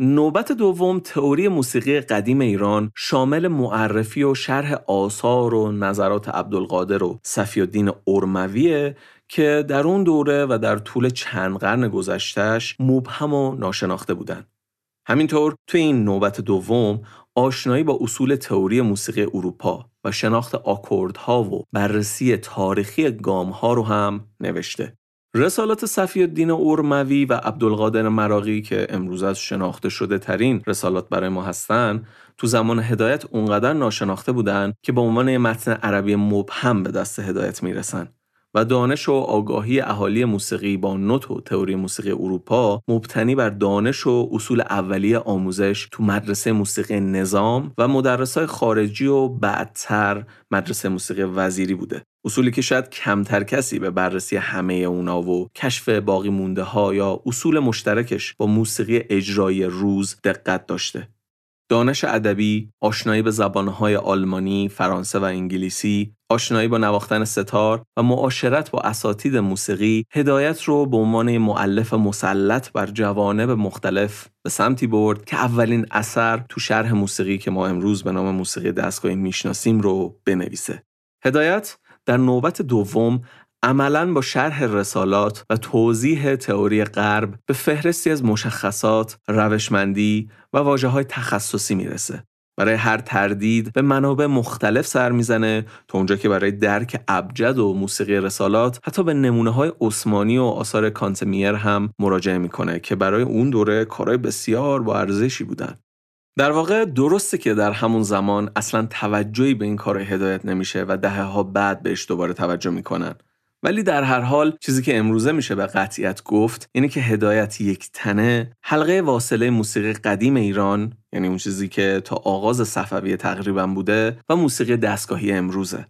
نوبت دوم تئوری موسیقی قدیم ایران شامل معرفی و شرح آثار و نظرات عبدالقادر و صفی الدین ارمویه که در اون دوره و در طول چند قرن گذشتهش مبهم و ناشناخته بودند. همینطور توی این نوبت دوم آشنایی با اصول تئوری موسیقی اروپا و شناخت آکوردها و بررسی تاریخی گامها رو هم نوشته. رسالات صفی الدین اورموی و عبدالقادر مراقی که امروز از شناخته شده ترین رسالات برای ما هستن تو زمان هدایت اونقدر ناشناخته بودن که به عنوان متن عربی مبهم به دست هدایت می‌رسن. و دانش و آگاهی اهالی موسیقی با نوت و تئوری موسیقی اروپا مبتنی بر دانش و اصول اولیه آموزش تو مدرسه موسیقی نظام و مدرسای خارجی و بعدتر مدرسه موسیقی وزیری بوده. اصولی که شاید کمتر کسی به بررسی همه اونا و کشف باقی مونده ها یا اصول مشترکش با موسیقی اجرایی روز دقت داشته. دانش ادبی، آشنایی به زبانهای آلمانی، فرانسه و انگلیسی، آشنایی با نواختن ستار و معاشرت با اساتید موسیقی هدایت رو به عنوان معلف مسلط بر جوانب مختلف به سمتی برد که اولین اثر تو شرح موسیقی که ما امروز به نام موسیقی دستگاهی می‌شناسیم رو بنویسه. هدایت در نوبت دوم عملا با شرح رسالات و توضیح تئوری غرب به فهرستی از مشخصات، روشمندی و واجه های تخصصی می‌رسه. برای هر تردید به منابع مختلف سر می‌زنه تا اونجا که برای درک ابجد و موسیقی رسالات حتی به نمونه های عثمانی و آثار کانتمیر هم مراجعه می‌کنه که برای اون دوره کارهای بسیار با ارزشی بودن. در واقع درسته که در همون زمان اصلا توجهی به این کار هدایت نمیشه و دهه ها بعد بهش دوباره توجه می‌کنن ولی در هر حال چیزی که امروزه میشه به قطعیت گفت اینه که هدایت یک تنه حلقه واصله موسیقی قدیم ایران یعنی اون چیزی که تا آغاز صفویه تقریبا بوده و موسیقی دستگاهی امروزه.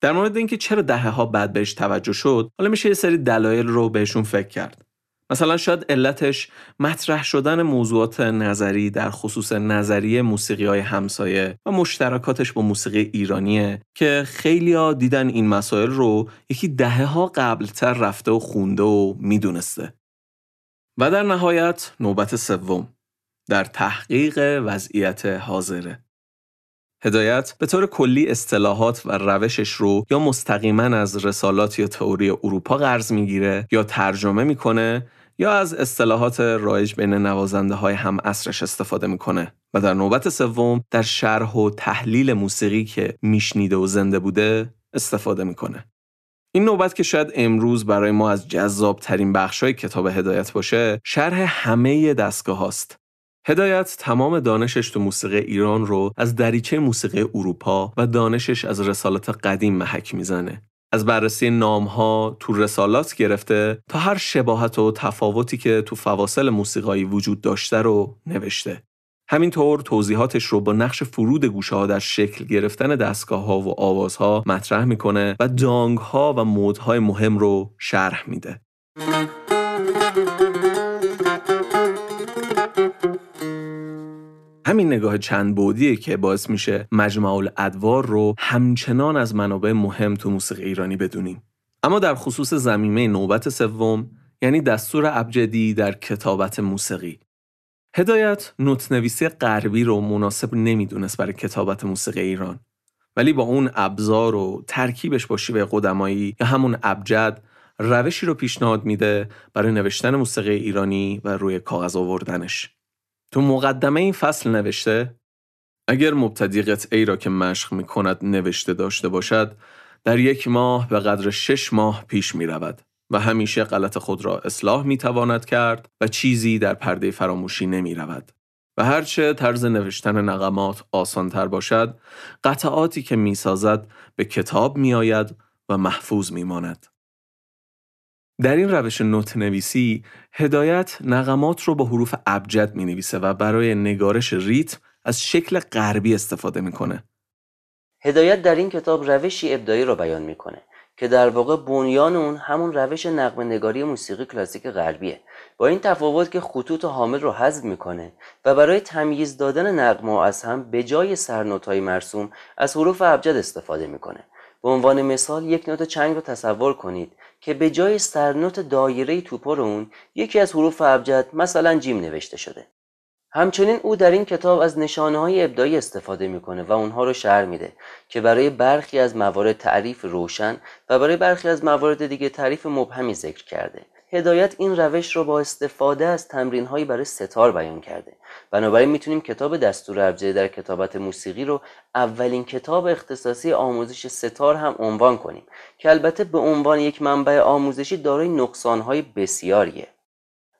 در مورد اینکه چرا دهه ها بعد بهش توجه شد حالا میشه یه سری دلایل رو بهشون فکر کرد. مثلا شاید علتش مطرح شدن موضوعات نظری در خصوص نظریه موسیقی های همسایه و مشترکاتش با موسیقی ایرانیه که خیلی ها دیدن این مسائل رو یکی دهه ها قبلتر رفته و خونده و می‌دونسته. و در نهایت نوبت سوم در تحقیق وضعیت حاضره. هدایت به طور کلی اصطلاحات و روشش رو یا مستقیما از رسالات یا تئوری اروپا قرض می‌گیره یا ترجمه می‌کنه یا از اصطلاحات رایج بین نوازنده های هم اصرش استفاده می‌کنه و در نوبت سوم در شرح و تحلیل موسیقی که میشنیده و زنده بوده استفاده می‌کنه. این نوبت که شاید امروز برای ما از جذاب ترین بخش های کتاب هدایت باشه شرح همه دستگاه هاست. هدایت تمام دانشش تو موسیقی ایران رو از دریچه موسیقی اروپا و دانشش از رسالات قدیم محک می‌زنه از بررسی نام ها تو رسالات گرفته تا هر شباهت و تفاوتی که تو فواصل موسیقایی وجود داشته رو نوشته. همینطور توضیحاتش رو با نقش فرود گوشه ها در شکل گرفتن دستگاه ها و آوازها مطرح می‌کنه و دانگ ها و مودهای مهم رو شرح میده. همین نگاه چند بودیه که باعث میشه مجمع الادوار رو همچنان از منابع مهم تو موسیقی ایرانی بدونیم. اما در خصوص زمینه نوبت سوم یعنی دستور ابجدی در کتابت موسیقی. هدایت نوتنویسی غربی رو مناسب نمی‌دونست برای کتابت موسیقی ایران. ولی با اون ابزار و ترکیبش با شیوه قدمایی یا همون ابجد روشی رو پیشنهاد میده برای نوشتن موسیقی ایرانی و روی کاغذ آوردنش. تو مقدمه این فصل نوشته اگر مبتدی ای را که مشق می کند نوشته داشته باشد در یک ماه به قدر شش ماه پیش می رود و همیشه غلط خود را اصلاح می تواند کرد و چیزی در پرده فراموشی نمی رود. و هرچه طرز نوشتن نقمات آسانتر باشد، قطعاتی که می سازد به کتاب می آید و محفوظ می ماند. در این روش نوت نویسی هدایت نقمات رو با حروف ابجد می نویسه و برای نگارش ریتم از شکل غربی استفاده می‌کنه.
هدایت در این کتاب روشی ابداعی رو بیان می‌کنه که در واقع بنیان اون همون روش نقم نگاری موسیقی کلاسیک غربیه. با این تفاوت که خطوط حامل رو حذف می‌کنه و برای تمییز دادن نقمه از هم به جای سرنوت‌های مرسوم از حروف ابجد استفاده می‌کنه. به عنوان مثال یک نوت چنگ رو تصور کنید. که به جای سرنوت دایره توپر اون یکی از حروف ابجد مثلا جیم نوشته شده. همچنین او در این کتاب از نشانه های ابداعی استفاده می‌کنه و اونها رو شهر میده که برای برخی از موارد تعریف روشن و برای برخی از موارد دیگه تعریف مبهمی ذکر کرده. هدایت این روش رو با استفاده از تمرین هایی برای ستار بیان کرده. بنابراین می‌تونیم کتاب دستور ابجدی در کتابت موسیقی رو اولین کتاب اختصاصی آموزش ستار هم عنوان کنیم که البته به عنوان یک منبع آموزشی دارای نقصانهای بسیاریه.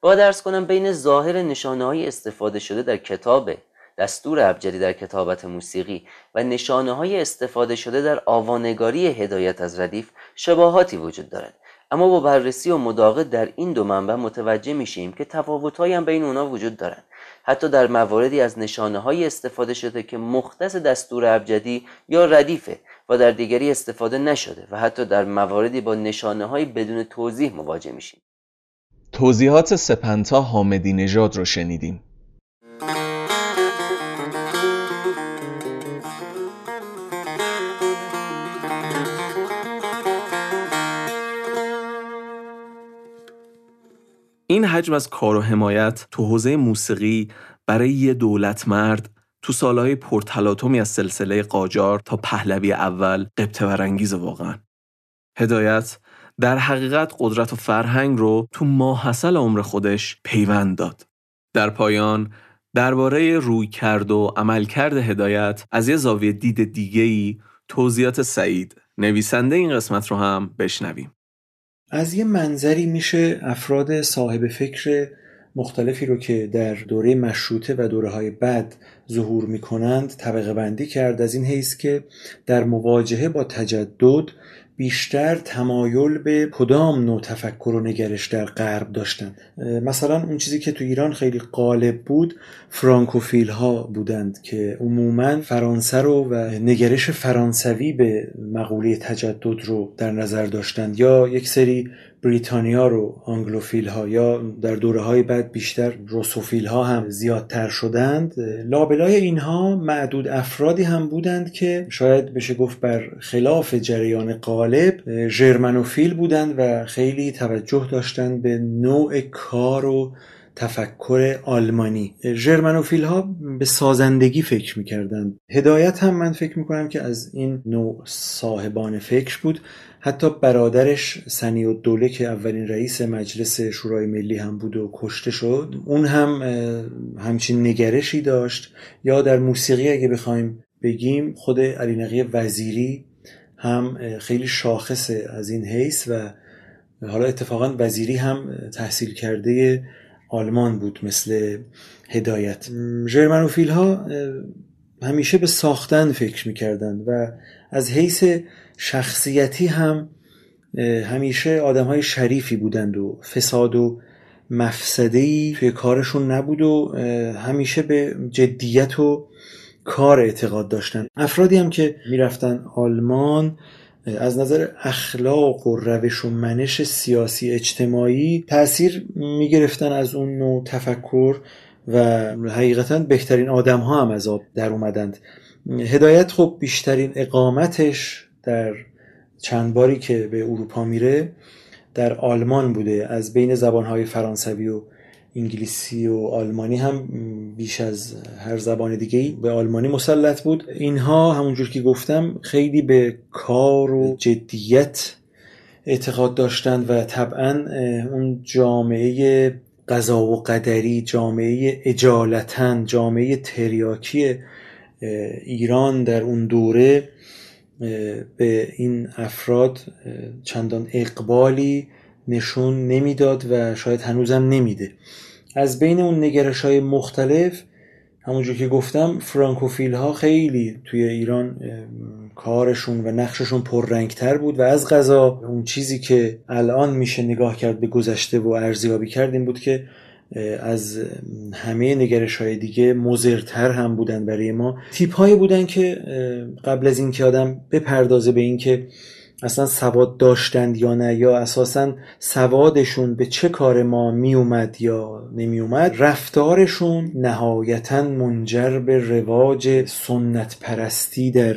با درس کنم بین ظاهر نشانه های استفاده شده در کتاب دستور ابجدی در کتابت موسیقی و نشانه های استفاده شده در آوانگاری هدایت از ردیف شباهاتی وجود دارد. اما با بررسی و مداقه در این دو منبع متوجه میشیم که تفاوتهایی هم بین اونا وجود دارند حتی در مواردی از نشانه های استفاده شده که مختص دستور ابجدی یا ردیفه و در دیگری استفاده نشده و حتی در مواردی با نشانه های بدون توضیح مواجه میشیم.
توضیحات سپنتا حامدی نژاد رو شنیدیم. این حجم از کار و حمایت تو حوزه موسیقی برای یه دولت مرد تو سالهای پرتلاطمی از سلسله قاجار تا پهلوی اول قبطه برانگیز واقعا. هدایت در حقیقت قدرت و فرهنگ رو تو ماحصل عمر خودش پیوند داد. در پایان درباره روی کرد و عملکرد هدایت از یه زاویه دید دیگه‌ای توضیحات سعید. نویسنده این قسمت رو هم بشنویم.
از یه منظری میشه افراد صاحب فکر مختلفی رو که در دوره مشروطه و دوره های بعد ظهور می‌کنند طبقه بندی کرد. از این حیث که در مواجهه با تجدد بیشتر تمایل به کدام نوع تفکر و نگرش در غرب داشتند مثلا اون چیزی که تو ایران خیلی غالب بود فرانکوفیل ها بودند که عموما فرانسه رو و نگرش فرانسوی به مقوله تجدد رو در نظر داشتند. یا یک سری بریتانیا رو آنگلوفیل ها یا در دوره های بعد بیشتر روسوفیل ها هم زیادتر شدند لابلای اینها معدود افرادی هم بودند که شاید بشه گفت بر خلاف جریان غالب ژرمنوفیل بودند و خیلی توجه داشتند به نوع کار و تفکر آلمانی. ژرمنوفیل ها به سازندگی فکر می‌کردند. هدایت هم من فکر می‌کنم که از این نوع صاحبان فکر بود. حتی برادرش سنی و دوله که اولین رئیس مجلس شورای ملی هم بود و کشته شد اون هم همچین نگرشی داشت. یا در موسیقی اگه بخوایم بگیم خود علی نقی وزیری هم خیلی شاخص از این حیث و حالا اتفاقا وزیری هم تحصیل کرده آلمان بود مثل هدایت. ژرمنوفیل ها همیشه به ساختن فکر می‌کردند و از حیث شخصیتی هم همیشه آدم های شریفی بودند و فساد و مفسدهی توی کارشون نبود و همیشه به جدیت و کار اعتقاد داشتن. افرادی هم که می‌رفتن آلمان از نظر اخلاق و روش و منش سیاسی اجتماعی تاثیر می‌گرفتن از اون نوع تفکر و حقیقتا بهترین آدم ها هم از آب در اومدند. هدایت خب بیشترین اقامتش در چند باری که به اروپا میره در آلمان بوده. از بین زبانهای فرانسوی و انگلیسی و آلمانی هم بیش از هر زبان دیگه به آلمانی مسلط بود. اینها همونجور که گفتم خیلی به کار و جدیت اعتقاد داشتند و طبعا اون جامعه قضا و قدری جامعه اجالتن جامعه تریاکی ایران در اون دوره به این افراد چندان اقبالی نشون نمی‌داد و شاید هنوزم نمیده. از بین اون نگرش های مختلف همونجور که گفتم فرانکوفیل ها خیلی توی ایران کارشون و نقششون پررنگتر بود و از غذا اون چیزی که الان میشه نگاه کرد به گذشته و ارزیابی کرد این بود که از همه نگرش های دیگه مزرتر هم بودن برای ما. تیپ هایی بودن که قبل از اینکه آدم بپردازه به اینکه اصلا سواد داشتند یا نه یا اساسا سوادشون به چه کار ما میومد یا نمیومد رفتارشون نهایتا منجر به رواج سنت پرستی در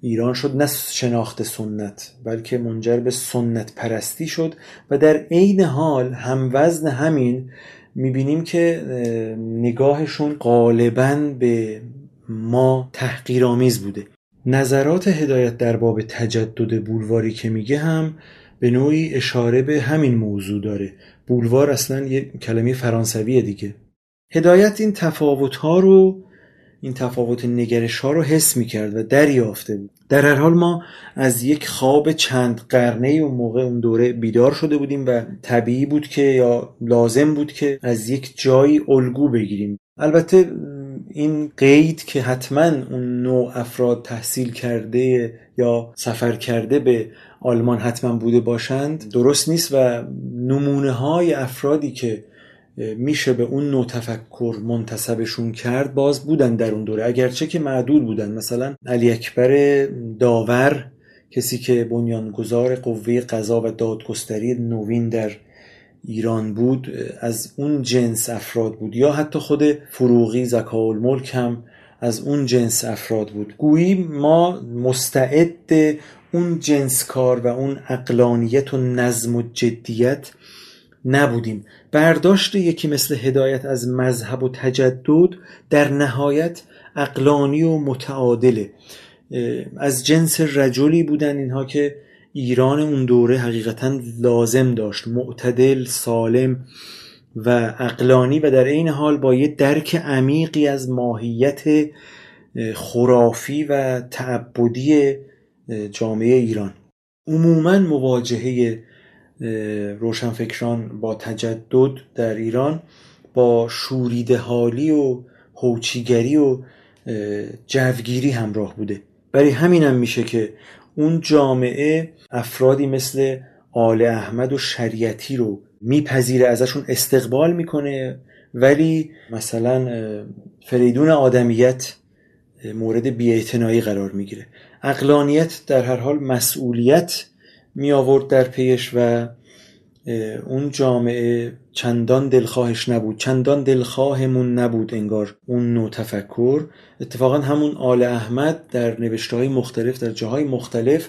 ایران شد. نه شناخت سنت بلکه منجر به سنت پرستی شد. و در عین حال هم وزن همین می‌بینیم که نگاهشون غالبا به ما تحقیرآمیز بوده. نظرات هدایت در باب تجدد بولواری که میگه هم به نوعی اشاره به همین موضوع داره. بولوار اصلا یه کلمه فرانسویه دیگه. هدایت این تفاوت ها رو این تفاوت نگرش ها رو حس می کرد و دریافته بود. در هر حال ما از یک خواب چند قرنه اون موقع اون دوره بیدار شده بودیم و طبیعی بود که یا لازم بود که از یک جایی الگو بگیریم. البته این قید که حتما اون نوع افراد تحصیل کرده یا سفر کرده به آلمان حتما بوده باشند درست نیست و نمونه های افرادی که میشه به اون نوع تفکر منتصبشون کرد باز بودن در اون دوره. اگرچه که معدود بودن. مثلا علی اکبر داور کسی که بنیانگذار قوه قضا و دادگستری نوین در ایران بود از اون جنس افراد بود. یا حتی خود فروغی زکا الملک هم از اون جنس افراد بود. گویی ما مستعد اون جنس کار و اون اقلانیت و نظم و جدیت نبودیم. برداشت یکی مثل هدایت از مذهب و تجدد در نهایت اقلانی و متعادله. از جنس رجلی بودن اینها که ایران اون دوره حقیقتا لازم داشت. معتدل سالم و اقلانی و در این حال با یه درک عمیقی از ماهیت خرافی و تعبدی جامعه ایران. عموما مواجهه روشنفکران با تجدد در ایران با شوریده حالی و هوچیگری و جوگیری همراه بوده. برای همینم هم میشه که اون جامعه افرادی مثل آل احمد و شریعتی رو میپذیره ازشون استقبال می‌کنه. ولی مثلا فریدون آدمیت مورد بیاعتنایی قرار می‌گیره. اقلانیت در هر حال مسئولیت می آورد در پیش و اون جامعه چندان دلخواهش نبود چندان دلخواهمون نبود انگار اون نوع تفکر. اتفاقا همون آل احمد در نوشته های مختلف در جاهای مختلف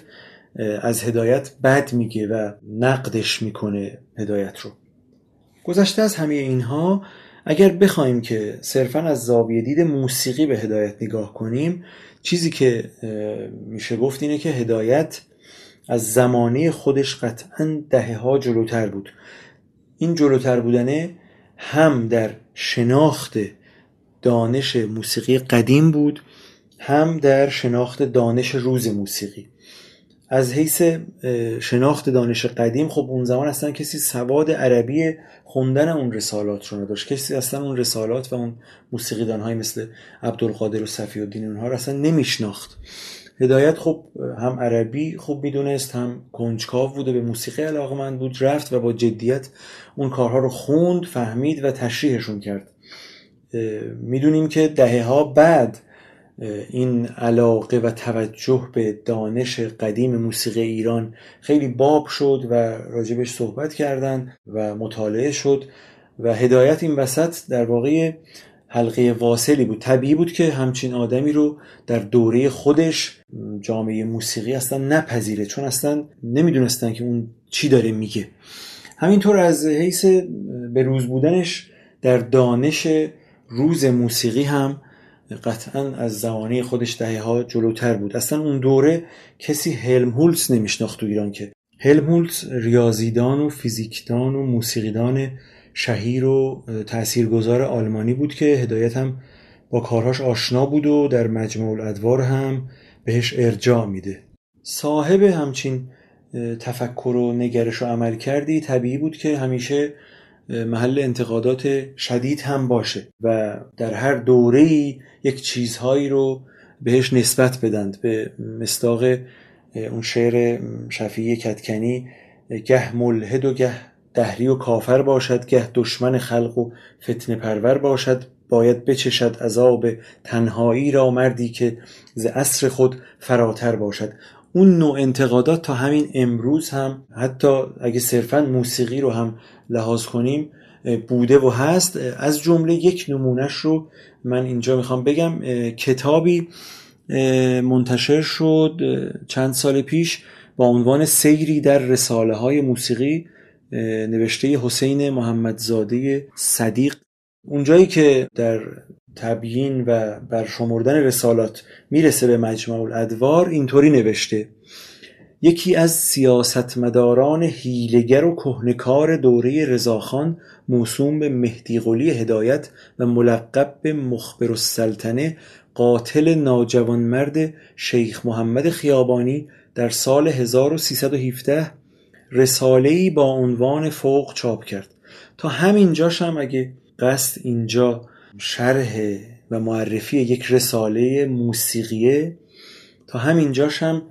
از هدایت بد میگه و نقدش می‌کنه هدایت رو. گذشته از همه اینها اگر بخوایم که صرفا از زاویه دید موسیقی به هدایت نگاه کنیم چیزی که میشه گفت اینه که هدایت از زمانه خودش قطعا دهه جلوتر بود. این جلوتر بودنه هم در شناخت دانش موسیقی قدیم بود هم در شناخت دانش روز موسیقی. از حیث شناخت دانش قدیم خب اون زمان اصلا کسی سواد عربی خوندن اون رسالات رو نداشت. کسی اصلا اون رسالات و اون موسیقیدان های مثل عبدالقادر و صفی الدین اونها رو اصلا نمیشناخت. هدایت خب هم عربی خوب می‌دونست هم کنجکاو بوده به موسیقی علاقمند بود رفت و با جدیت اون کارها رو خوند فهمید و تشریحشون کرد. می‌دونیم که دهه ها بعد این علاقه و توجه به دانش قدیم موسیقی ایران خیلی باب شد و راجبش صحبت کردن و مطالعه شد و هدایت این وسط در واقع حلقه واصلی بود. طبیعی بود که همچین آدمی رو در دوره خودش جامعه موسیقی اصلا نپذیره چون اصلا نمی‌دونستن که اون چی داره میگه. همینطور از حیث به روز بودنش در دانش روز موسیقی هم قطعا از زمانه خودش دهه ها جلوتر بود. اصلا اون دوره کسی هلمهولتس نمیشناخت تو ایران که. هلمهولتس ریاضیدان و فیزیکدان و موسیقیدان شهیر و تاثیرگذار آلمانی بود که هدایت هم با کارهاش آشنا بود و در مجموع الادوار هم بهش ارجاع میده. صاحب همچین تفکر و نگرش و عمل کردی طبیعی بود که همیشه محل انتقادات شدید هم باشه و در هر دوره یک چیزهایی رو بهش نسبت بدند. به مستاق اون شعر شفیع کتکنی گه ملحد و گه دهری و کافر باشد گه دشمن خلق و فتنه پرور باشد. باید بچشد عذاب تنهایی را مردی که ز عصر خود فراتر باشد. اون نوع انتقادات تا همین امروز هم حتی اگه صرفا موسیقی رو هم لحاظ کنیم بوده و هست. از جمله یک نمونهش رو من اینجا می‌خوام بگم. کتابی منتشر شد چند سال پیش با عنوان سیری در رساله های موسیقی. نوشته حسین محمدزاده صدیق. اونجایی که در تبیین و برشمردن رسالات می‌رسه به مجمع الادوار اینطوری نوشته. یکی از سیاستمداران هیلگر و کهنکار دوره رضاخان موسوم به مهدی قلی هدایت و ملقب به مخبر السلطنه قاتل ناجوانمرد شیخ محمد خیابانی در سال 1317 رساله‌ای با عنوان فوق چاپ کرد. تا همینجاش هم اگه قصد اینجا شرح و معرفی یک رساله موسیقیه تا همینجاش هم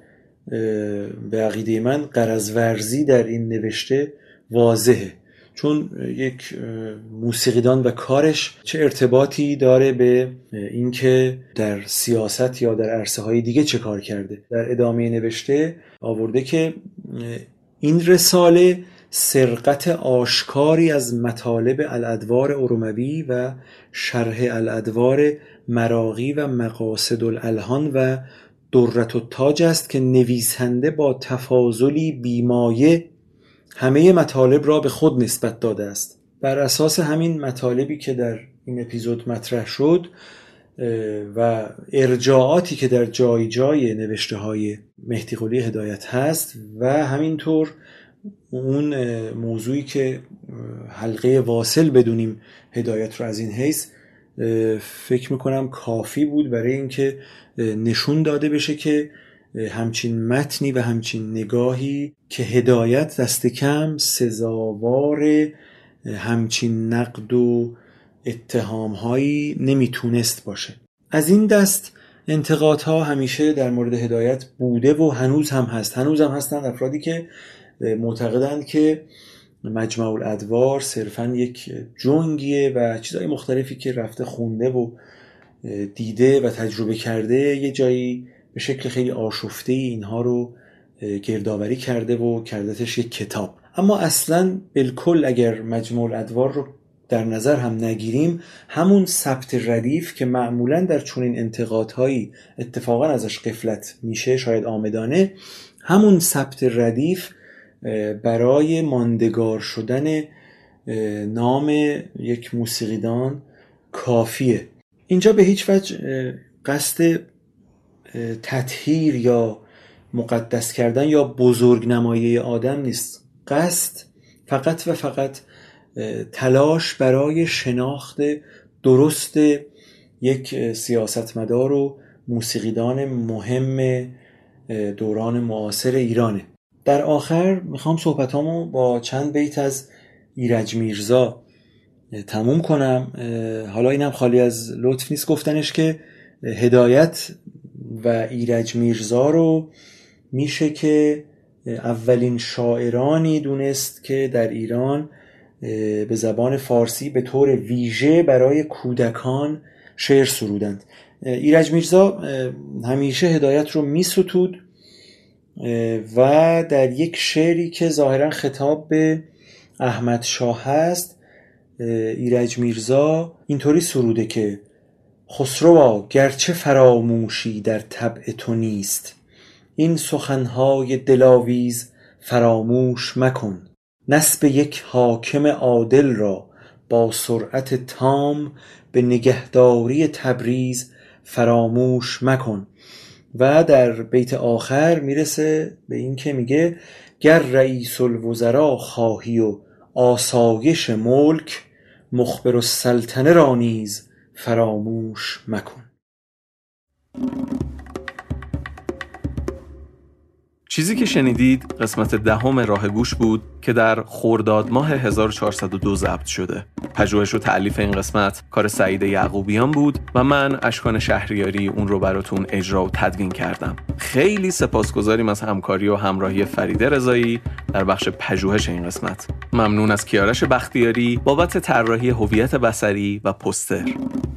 به عقیده من قرزورزی در این نوشته واضحه. چون یک موسیقیدان و کارش چه ارتباطی داره به اینکه در سیاست یا در عرصه های دیگه چه کار کرده. در ادامه نوشته آورده که این رساله سرقت آشکاری از مطالب الادوار اروموی و شرح الادوار مراقی و مقاصد الالهان و درت و تاج است که نویسنده با تفاضلی بیمایه همه مطالب را به خود نسبت داده است. بر اساس همین مطالبی که در این اپیزود مطرح شد و ارجاعاتی که در جای جای نوشته های مهدی قلی هدایت هست و همینطور اون موضوعی که حلقه واصل بدونیم هدایت رو از این حیث فکر می‌کنم کافی بود برای اینکه نشون داده بشه که همچین متنی و همچین نگاهی که هدایت دست کم سزاوار همچین نقد و اتهامهایی نمی‌تونست باشه. از این دست انتقادها همیشه در مورد هدایت بوده و هنوز هم هست. هنوز هم هستند افرادی که معتقدند که مجمع الادوار صرفا یک جنگیه و چیزهای مختلفی که رفته خونده و دیده و تجربه کرده یه جایی به شکل خیلی آشفته اینها رو گردآوری کرده و کردتش یک کتاب. اما اصلا بالکل اگر مجموع الادوار رو در نظر هم نگیریم همون ثبت ردیف که معمولا در چنین انتقادهایی اتفاقا ازش قفلت میشه شاید آمدانه همون ثبت ردیف برای ماندگار شدن نام یک موسیقیدان کافیه. اینجا به هیچ وجه قصد تطهیر یا مقدس کردن یا بزرگ نمایی آدم نیست. قصد فقط و فقط تلاش برای شناخت درست یک سیاستمدار و موسیقیدان مهم دوران معاصر ایرانه. در آخر می‌خوام صحبتامو با چند بیت از ایرج میرزا تموم کنم. حالا اینم خالی از لطف نیست گفتنش که هدایت و ایرج میرزا رو میشه که اولین شاعرانی دونست که در ایران به زبان فارسی به طور ویژه برای کودکان شعر سرودند. ایرج میرزا همیشه هدایت رو میستود و در یک شعری که ظاهرا خطاب به احمد شاه هست ایرج میرزا اینطوری سروده که خسروا گرچه فراموشی در طبع تو نیست این سخنهای دلاویز فراموش مکن. نسب یک حاکم عادل را با سرعت تام به نگهداری تبریز فراموش مکن. و در بیت آخر می‌رسه به این که میگه گر رئیس الوزراء خواهی و آسایش ملک مخبر السلطنه را نیز فراموش مکن.
چیزی که شنیدید قسمت دهم راه گوش بود که در خرداد ماه 1402 ضبط شده. پژوهش و تألیف این قسمت کار سعید یعقوبیان بود و من اشکان شهریاری اون رو براتون اجرا و تدوین کردم. خیلی سپاسگزاریم از همکاری و همراهی فریده رضایی در بخش پژوهش این قسمت. ممنون از کیارش بختیاری بابت طراحی هویت بصری و پوستر.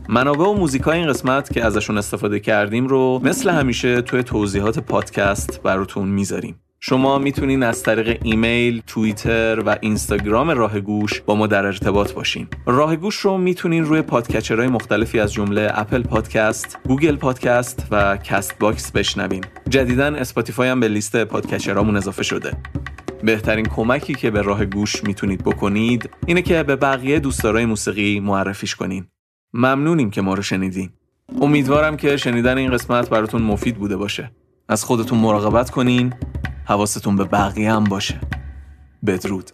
منابع و موزیکای این قسمت که ازشون استفاده کردیم رو مثل همیشه توی توضیحات پادکست براتون می‌ذاریم. شما می‌تونین از طریق ایمیل، توییتر و اینستاگرام راه گوش با ما در ارتباط باشین. راه گوش رو می‌تونین روی podcatcher های مختلفی از جمله اپل پادکست، گوگل پادکست و کست باکس بشنوین. جدیدا اسپاتیفای هم به لیست podcatcher امون اضافه شده. بهترین کمکی که به راه گوش می‌تونید بکنید اینه که به بقیه دوستدارای موسیقی معرفیش کنین. ممنونیم که ما رو شنیدین. امیدوارم که شنیدن این قسمت براتون مفید بوده باشه. از خودتون مراقبت کنین حواستون به بقیه هم باشه. بدرود.